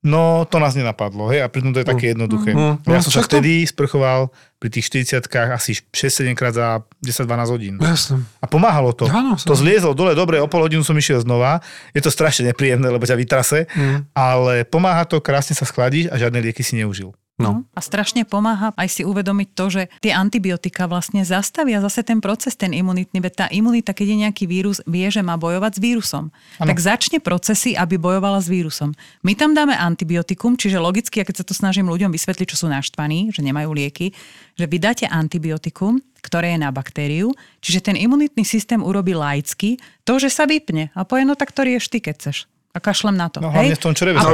No, to nás nenapadlo, hej, a pritom to je také jednoduché. Mm, Ja mm, som sa však vtedy sprchoval pri tých 40 asi 6-7 krát za 10-12 hodín. Jasne. A pomáhalo to. Áno, to zliezlo dole, dobre, o pol hodinu som išiel znova. Je to strašne nepríjemné, lebo ťa vytrase, Mm. ale pomáha to, krásne sa schladíš a žiadne lieky si neužil. No. A strašne pomáha aj si uvedomiť to, že tie antibiotika vlastne zastavia zase ten proces, ten imunitný, veď tá imunita, keď je nejaký vírus, vie, že má bojovať s vírusom. Ano. Tak začne procesy, aby bojovala s vírusom. My tam dáme antibiotikum, čiže logicky, a keď sa to snažím ľuďom vysvetliť, čo sú naštvaní, že nemajú lieky, že vy dáte antibiotikum, ktoré je na baktériu, čiže ten imunitný systém urobí laicky to, že sa vypne a povie, no tak to rieš ty, keď chceš. A kašlem na to. No, hej? v tom čreve a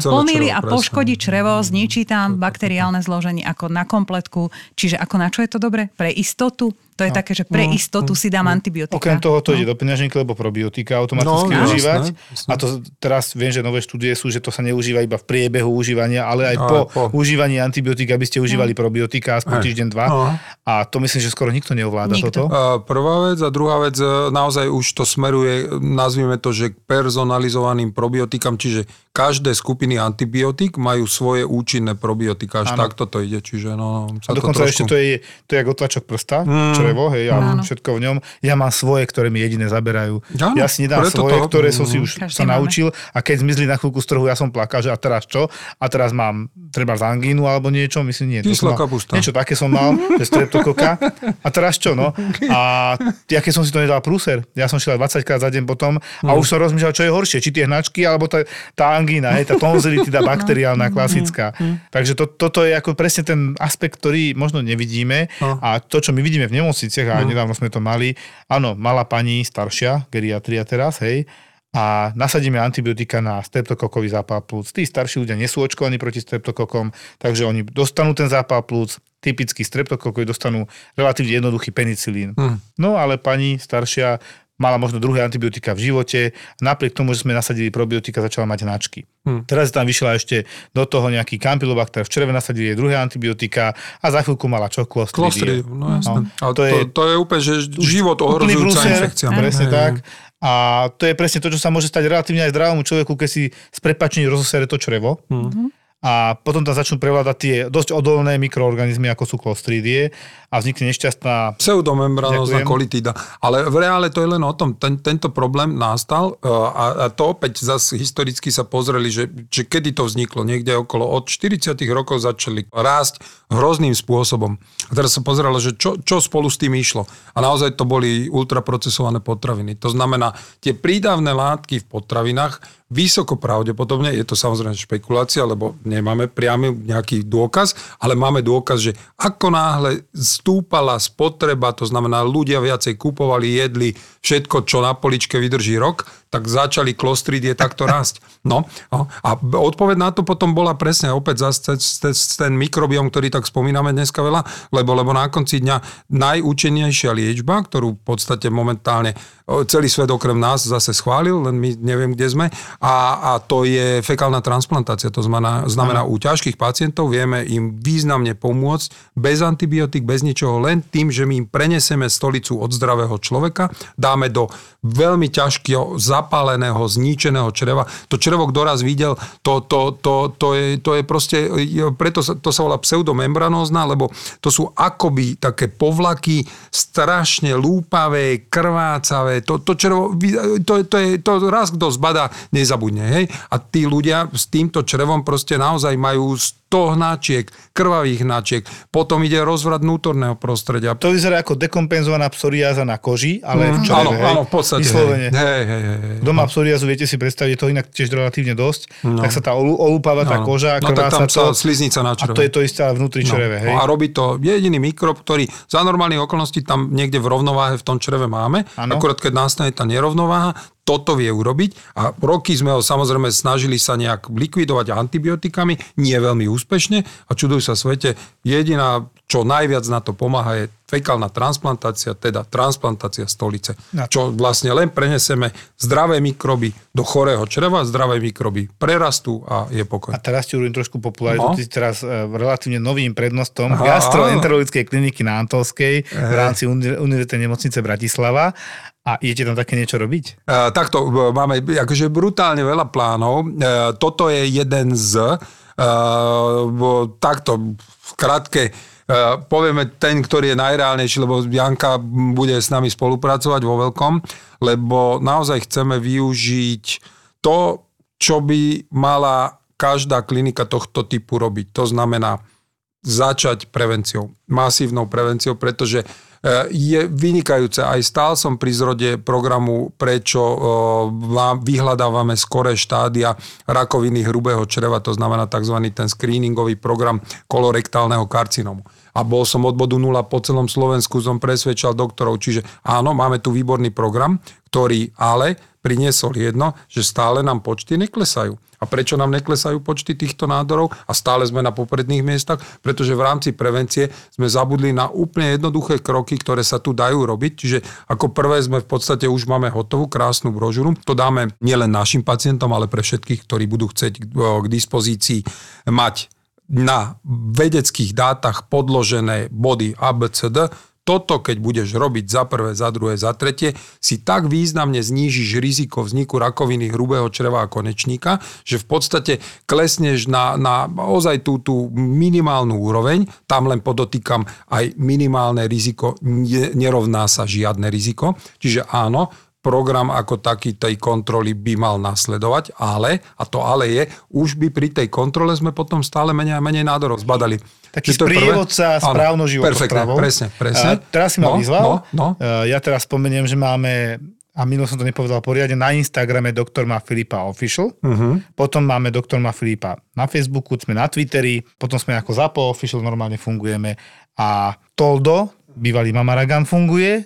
pomýli, a poškodí črevo, zničí tam bakteriálne zloženie ako na kompletku. Čiže ako na čo je to dobre? Pre istotu. To je také, že pre istotu si dám antibiotika. Okrem toho to ide do peňaženky, lebo probiotika automaticky No, užívať. jasné, jasné. A to teraz viem, že nové štúdie sú, že to sa neužíva iba v priebehu užívania, ale aj Aj po, po. užívaní antibiotika, aby ste užívali probiotika aspoň Aj. týždeň, dva. No. A to myslím, že skoro nikto neovláda Nikto. toto. A Prvá vec a druhá vec, e, naozaj už to smeruje, nazvime to, že k personalizovaným probiotikám, čiže každé skupiny antibiotik majú svoje účinné probiotika, až takto to ide, čiže no, A sa to dokonca trošku... ešte to je, to je ako otlačok prsta, Mm. Črevo, hej, a Áno. všetko v ňom. Ja mám svoje, ktoré mi jediné zaberajú. Áno, ja si nedám svoje, to- ktoré som si už Každý sa máme. naučil a keď zmizli na chvíľku z trhu, ja som plakal, že a teraz čo? A teraz mám treba z angínu alebo niečo, myslím nie. mal- kapusta. Niečo také som mal, že streptokoka. A teraz čo, no? A ja keď som si to nedal prúser, ja som šiel aj 20 krát za deň potom a Mm. už som rozmýšľal, čo je horšie, či tie hnačky alebo tá, tá angína, hej, tá tonzilitida bakteriálna, klasická. Takže to, toto je ako presne ten aspekt, ktorý možno nevidíme No. a to, čo my vidíme v nemocniciach, a nedávno sme to mali, áno, mala pani staršia, geriatria teraz, hej, a nasadíme antibiotika na streptokokový zápal plúc. Tí starší ľudia nie sú očkovaní proti streptokokom, takže oni dostanú ten zápal plúc, typický streptokokový dostanú relatívne jednoduchý penicilín. Hm. No ale pani staršia mala možno druhé antibiotika v živote, napriek tomu, že sme nasadili probiotika, začala mať hnačky. Hm. Teraz tam vyšla ešte do toho nejaký campylobacter, v čreve nasadili jej druhé antibiotika a za chvíľku mala čo? Klostridium, no jasné. No, Ale to to, je- to, je úplne, že život ohrozujúca infekcia. Presne Hej, tak. hej. A to je presne to, čo sa môže stať relatívne aj zdravému človeku, keď si z prepačením rozosere to črevo. Hm. A potom tam začnú prevládať tie dosť odolné mikroorganizmy, ako sú klostridie a vznikne nešťastná Pseudomembranózna kolitída. Ale v reále to je len o tom, ten, tento problém nastal e, a, a to opäť zase historicky sa pozreli, že, že kedy to vzniklo. Niekde okolo od 40 rokov začali rásť hrozným spôsobom. A teraz sa pozeralo, že čo, čo spolu s tým išlo. A naozaj to boli ultraprocesované potraviny. To znamená, tie prídavné látky v potravinách vysoko pravdepodobne, je to samozrejme špekulácia, lebo nemáme priamy nejaký dôkaz, ale máme dôkaz, že ako náhle stúpala spotreba, to znamená ľudia viacej kupovali, jedli všetko, čo na poličke vydrží rok, tak začali klostridie takto rásť. No. A odpoveď na to potom bola presne opäť zase ten mikrobiom, ktorý tak spomíname dneska veľa, lebo, lebo na konci dňa najúčinnejšia liečba, ktorú v podstate momentálne celý svet okrem nás zase schválil, len my neviem, kde sme, a, a to je fekálna transplantácia. To znamená, znamená u ťažkých pacientov vieme im významne pomôcť bez antibiotík, bez ničoho, len tým, že my im preneseme stolicu od zdravého človeka, dáme do veľmi ťažkého, zapáleného, zničeného čreva. To črevo, kto raz videl, to, to, to, to, je, to je proste, preto sa, to sa volá pseudomembranózna, lebo to sú akoby také povlaky, strašne lúpavé, krvácavé. To, to črevo, to, to, je, to raz kto nech nezabudne. Hej? A tí ľudia s týmto črevom proste naozaj majú 100 hnačiek, krvavých hnačiek, potom ide rozvrat vnútorného prostredia. To vyzerá ako dekompenzovaná psoriáza na koži, ale v Mm, čreve, áno, hej? áno, v podstate. Vyslovene. Hej, hej, hej, hej. Kto má psoriázu, viete si predstaviť, je to inak tiež relatívne dosť, No. tak sa tá olúpava tá Áno. koža, no tak tam krváca to. sa sliznica na A čreve. to je to isté ale vnútri čreve, hej? No, a robí to jediný mikrob, ktorý za normálnych okolností tam niekde v rovnováhe v tom čreve máme. Áno. Akurát keď nastane tá nerovnováha, toto vie urobiť. A roky sme ho samozrejme snažili sa nejak likvidovať antibiotikami, nie veľmi úspešne. A čudujú sa svete, jediná, čo najviac na to pomáha je fekálna transplantácia, teda transplantácia stolice. No. Čo vlastne len preneseme zdravé mikroby do chorého čreva, zdravé mikroby prerastú a je pokoj. A teraz ti urobím trošku popularitu. No. Ty teraz e, relatívne novým prednostom Aha, gastroenterologickej kliniky na Antolskej v rámci Uni- Univerzitnej nemocnice Bratislava. A idete tam také niečo robiť? E, takto, e, máme akože brutálne veľa plánov. E, toto je jeden z... E, takto, v krátke, povieme ten, ktorý je najreálnejší, lebo Janka bude s nami spolupracovať vo veľkom, lebo naozaj chceme využiť to, čo by mala každá klinika tohto typu robiť. To znamená začať prevenciou, masívnou prevenciou, pretože e, je vynikajúce. Aj stál som pri zrode programu, prečo e, vyhľadávame skoré štádia rakoviny hrubého čreva, to znamená tzv. ten screeningový program kolorektálneho karcinomu. A bol som od bodu nula po celom Slovensku, som presvedčal doktorov, čiže áno, máme tu výborný program, ktorý ale priniesol jedno, že stále nám počty neklesajú. A prečo nám neklesajú počty týchto nádorov a stále sme na popredných miestach? Pretože v rámci prevencie sme zabudli na úplne jednoduché kroky, ktoré sa tu dajú robiť. Čiže ako prvé sme v podstate už máme hotovú krásnu brožúru. To dáme nielen našim pacientom, ale pre všetkých, ktorí budú chcieť k dispozícii mať na vedeckých dátach podložené body ABCD, toto, keď budeš robiť za prvé, za druhé, za tretie, si tak významne znížiš riziko vzniku rakoviny hrubého čreva a konečníka, že v podstate klesneš na, na ozaj tú, tú minimálnu úroveň, tam len podotýkam aj minimálne riziko, ne, nerovná sa žiadne riziko. Čiže áno, program ako taký tej kontroly by mal nasledovať, ale, a to ale je, už by pri tej kontrole sme potom stále menej a menej nádorov zbadali. Taký sprievodca perfektne, životostravou. Presne, presne. A teraz si ma No, vyzval. no, no. E, Ja teraz spomeniem, že máme a minulo som to nepovedal poriadne, na Instagrame doktor má Filipa Official, uh-huh. potom máme doktor má Filipa na Facebooku, sme na Twitteri, potom sme ako Zapo Official normálne fungujeme a Toldo, bývalý Mamaragan funguje,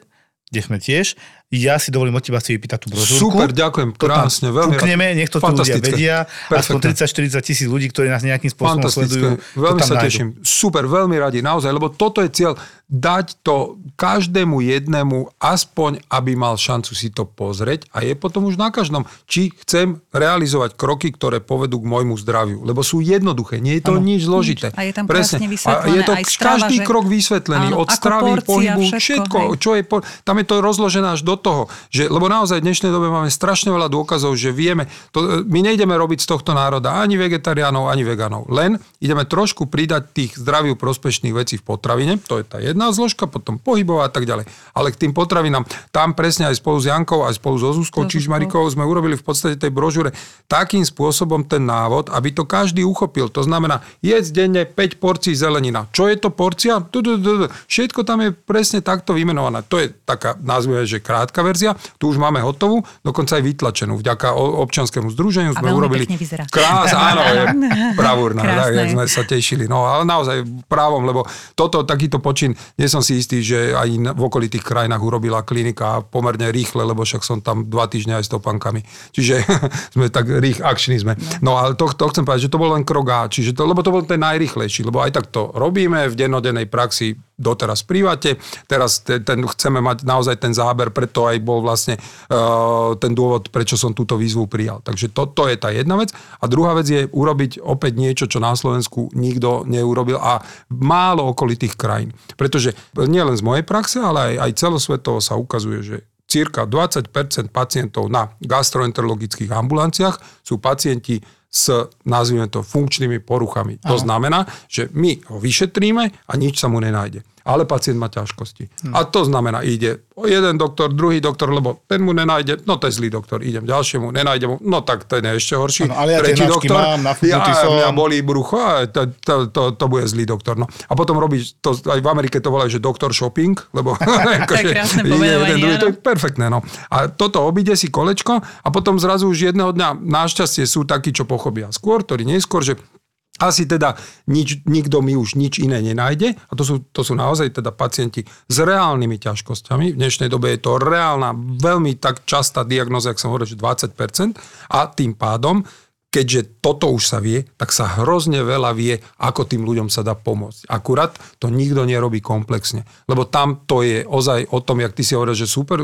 kde sme tiež. Ja si dovolím od teba si vypýtať tú brožúrku. Super, ďakujem, To krásne, veľmi. Kúkneme, nech to tu ľudia vedia. Aspoň Perfektne. 30-40 tisíc ľudí, ktorí nás nejakým spôsobom sledujú. Veľmi sa nájdu. teším. Super, veľmi radi, naozaj, lebo toto je cieľ, dať to každému jednému, aspoň aby mal šancu si to pozrieť a je potom už na každom, či chcem realizovať kroky, ktoré povedú k môjmu zdraviu, lebo sú jednoduché, nie je to Áno. nič zložité. A je tam krásne A vysvetlené je to aj strava, každý že- krok vysvetlený, Áno, od stravy, porcia, pohybu, všetko, všetko, hej. čo je, po, tam je to rozložené až do toho, že, lebo naozaj v dnešnej dobe máme strašne veľa dôkazov, že vieme, to, my nejdeme robiť z tohto národa ani vegetariánov, ani veganov, len ideme trošku pridať tých zdraviu prospešných vecí v potravine, to je tá jedna zložka, potom pohybová a tak ďalej. Ale k tým potravinám, tam presne aj spolu s Jankou, aj spolu s Ozuskou Čižmarikovou sme urobili v podstate tej brožúre takým spôsobom ten návod, aby to každý uchopil. To znamená, jedz denne 5 porcií zelenina. Čo je to porcia? Du, du, du, du. Všetko tam je presne takto vymenované. To je taká, nazvime, že krátka verzia. Tu už máme hotovú, dokonca aj vytlačenú. Vďaka občanskému združeniu sme urobili... Krás, áno, je bravúrna, tak, sme sa tešili. No ale naozaj právom, lebo toto, takýto počin, nie som si istý, že aj v okolitých krajinách urobila klinika pomerne rýchle, lebo však som tam dva týždne aj s topankami. Čiže sme tak rých, akční sme. No ale to, to chcem povedať, že to bol len krok A, čiže to, lebo to bol ten najrýchlejší, lebo aj tak to robíme v dennodennej praxi doteraz private, teraz te, ten, chceme mať naozaj ten záber, preto aj bol vlastne uh, ten dôvod, prečo som túto výzvu prijal. Takže to, to je tá jedna vec. A druhá vec je urobiť opäť niečo, čo na Slovensku nikto neurobil a málo okolitých krajín. Pretože nielen z mojej praxe, ale aj, aj celosvetovo sa ukazuje, že cirka 20% pacientov na gastroenterologických ambulanciách sú pacienti s, nazvime to, funkčnými poruchami. To znamená, že my ho vyšetríme a nič sa mu nenájde. Ale pacient má ťažkosti. A to znamená, ide o jeden doktor, druhý doktor, lebo ten mu nenájde, no to je zlý doktor, idem ďalšiemu, nenájde mu, no tak ten je ešte horší. Ano, ale ja Tretí doktor, mám, ja, som. mňa bolí brucho, a to, to, to, to bude zlý doktor. No. A potom robíš, to, aj v Amerike to volajú, že doktor shopping, lebo akože krásne ide jeden, druhý, to je perfektné. No. A toto obíde si kolečko a potom zrazu už jedného dňa, našťastie sú takí, čo pochopia skôr, ktorí neskôr, že asi teda nič, nikto mi už nič iné nenájde a to sú, to sú naozaj teda pacienti s reálnymi ťažkosťami. V dnešnej dobe je to reálna, veľmi tak častá diagnoza, ak som hovoril, že 20% a tým pádom keďže toto už sa vie, tak sa hrozne veľa vie, ako tým ľuďom sa dá pomôcť. Akurát to nikto nerobí komplexne. Lebo tam to je ozaj o tom, jak ty si hovoril, že super,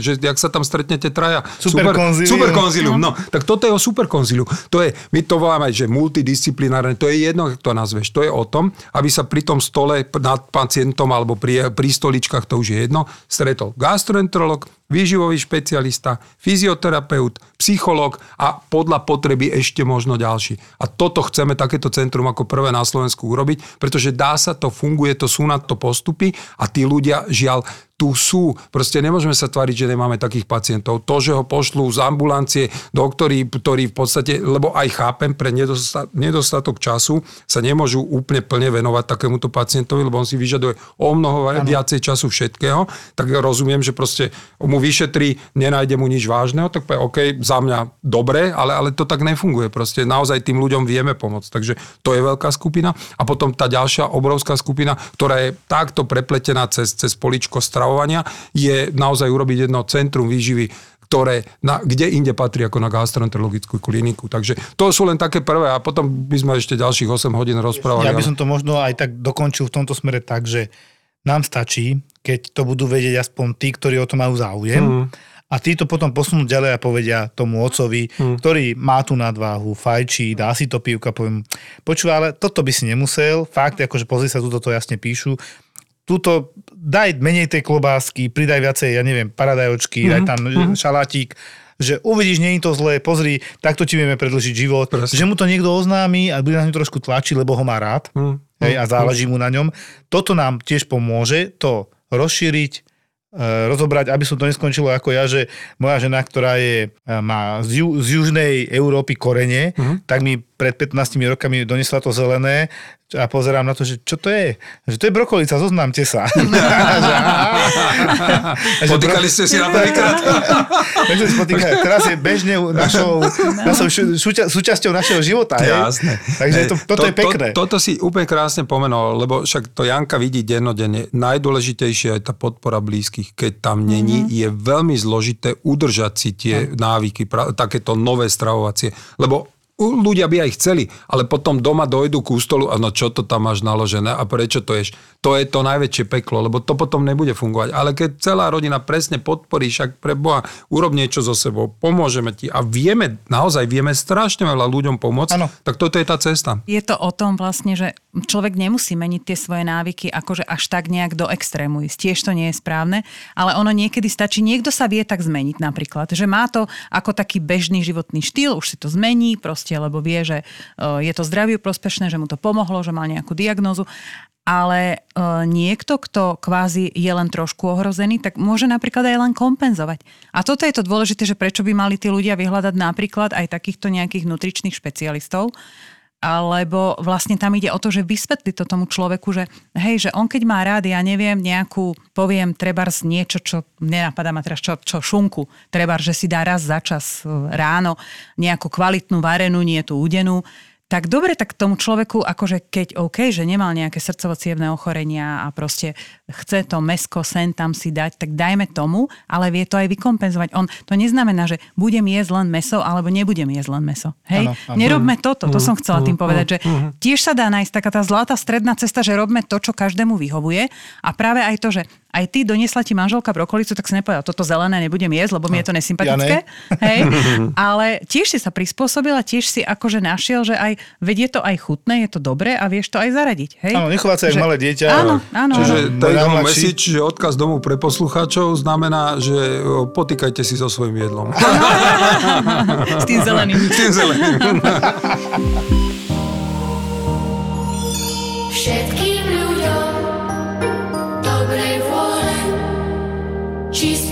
že jak sa tam stretnete traja. Super. Super konzílium. No, tak toto je o super konzíliu. To je, my to voláme, že multidisciplinárne, to je jedno, ako to nazveš. To je o tom, aby sa pri tom stole nad pacientom alebo pri, pri stoličkách, to už je jedno, stretol gastroenterolog, výživový špecialista, fyzioterapeut, psychológ a podľa potreby ešte možno ďalší. A toto chceme takéto centrum ako prvé na Slovensku urobiť, pretože dá sa to, funguje to, sú na to postupy a tí ľudia žiaľ tu sú. Proste nemôžeme sa tváriť, že nemáme takých pacientov. To, že ho pošlú z ambulancie doktori, ktorí v podstate, lebo aj chápem, pre nedostatok, času sa nemôžu úplne plne venovať takémuto pacientovi, lebo on si vyžaduje o mnoho ano. viacej času všetkého, tak rozumiem, že proste mu vyšetrí, nenájde mu nič vážneho, tak povie, OK, za mňa dobre, ale, ale to tak nefunguje. Proste naozaj tým ľuďom vieme pomôcť. Takže to je veľká skupina. A potom tá ďalšia obrovská skupina, ktorá je takto prepletená cez, cez poličko stravovania, je naozaj urobiť jedno centrum výživy, ktoré, na, kde inde patrí ako na gastroenterologickú kliniku. Takže to sú len také prvé a potom by sme ešte ďalších 8 hodín rozprávali. Ja by som to možno aj tak dokončil v tomto smere tak, že nám stačí, keď to budú vedieť aspoň tí, ktorí o to majú záujem. Mm. A tí to potom posunú ďalej a povedia tomu ocovi, mm. ktorý má tú nadváhu, fajčí, dá si to pivka, poviem, počúva, ale toto by si nemusel, fakt, akože pozri sa, tuto to jasne píšu, túto daj menej tej klobásky, pridaj viacej, ja neviem, paradajočky, mm-hmm. daj tam mm-hmm. šalátik, že uvidíš, nie je to zlé, pozri, takto ti vieme predlžiť život. Presne. Že mu to niekto oznámi a bude na ňu trošku tlačiť, lebo ho má rád Mm, hej, a záleží mu na ňom. Toto nám tiež pomôže to rozšíriť, e, rozobrať, aby som to neskončilo ako ja, že moja žena, ktorá je, e, má z, ju, z južnej Európy korene, tak mi pred 15 rokami donesla to zelené a pozerám na to, že čo to je? Že to je brokolica, zoznámte sa. Potýkali ste si na prvýkrát? Teraz je bežne našou, našou súča, súčasťou našeho života. Jasné. Takže to, toto je pekné. To, toto si úplne krásne pomenoval, lebo však to Janka vidí dennodenne. Najdôležitejšia je tá podpora blízkych. Keď tam není, mm-hmm. je veľmi zložité udržať si tie návyky, pra, takéto nové stravovacie. Lebo ľudia by aj chceli, ale potom doma dojdu k ústolu a no čo to tam máš naložené a prečo to ješ? To je to najväčšie peklo, lebo to potom nebude fungovať. Ale keď celá rodina presne podporí, však pre Boha, urob niečo so sebou, pomôžeme ti a vieme, naozaj vieme strašne veľa ľuďom pomôcť, Áno. tak toto je tá cesta. Je to o tom vlastne, že človek nemusí meniť tie svoje návyky akože až tak nejak do extrému ísť. Tiež to nie je správne, ale ono niekedy stačí, niekto sa vie tak zmeniť napríklad, že má to ako taký bežný životný štýl, už si to zmení proste, lebo vie, že e, je to zdraviu prospešné, že mu to pomohlo, že mal nejakú diagnózu ale e, niekto, kto kvázi je len trošku ohrozený, tak môže napríklad aj len kompenzovať. A toto je to dôležité, že prečo by mali tí ľudia vyhľadať napríklad aj takýchto nejakých nutričných špecialistov, alebo vlastne tam ide o to, že vysvetli to tomu človeku, že hej, že on keď má rád, ja neviem, nejakú, poviem, trebárs niečo, čo nenapadá ma teraz, čo, čo šunku, trebárs, že si dá raz za čas e, ráno nejakú kvalitnú varenú, nie tú udenú, tak dobre, tak tomu človeku, akože keď OK, že nemal nejaké srdcovo ochorenia a proste chce to mesko sen tam si dať, tak dajme tomu, ale vie to aj vykompenzovať. On, to neznamená, že budem jesť len meso, alebo nebudem jesť len meso. Hej? Áno, áno. Nerobme toto, to som chcela tým povedať, že tiež sa dá nájsť taká tá zlatá stredná cesta, že robme to, čo každému vyhovuje a práve aj to, že aj ty doniesla ti manželka brokolicu, tak si nepovedal, toto zelené nebudem jesť, lebo mi je to nesympatické. Hej? Ale tiež si sa prispôsobila, tiež si akože našiel, že aj vedie to aj chutné, je to dobré a vieš to aj zaradiť. Hej? Áno, nechovať sa Že- malé dieťa. Áno, áno. Čiže áno. message, že odkaz domov pre poslucháčov znamená, že potýkajte si so svojím jedlom. S tým zeleným. S tým zeleným. Všetkým She's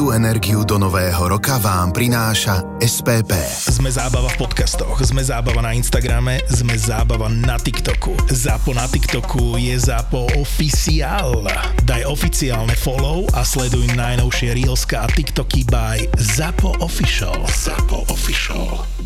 Čistú energiu do nového roka vám prináša SPP. Sme zábava v podcastoch, sme zábava na Instagrame, sme zábava na TikToku. Zapo na TikToku je Zapo oficiál. Daj oficiálne follow a sleduj najnovšie Reelska a TikToky by Zapo Official. Zapo Official.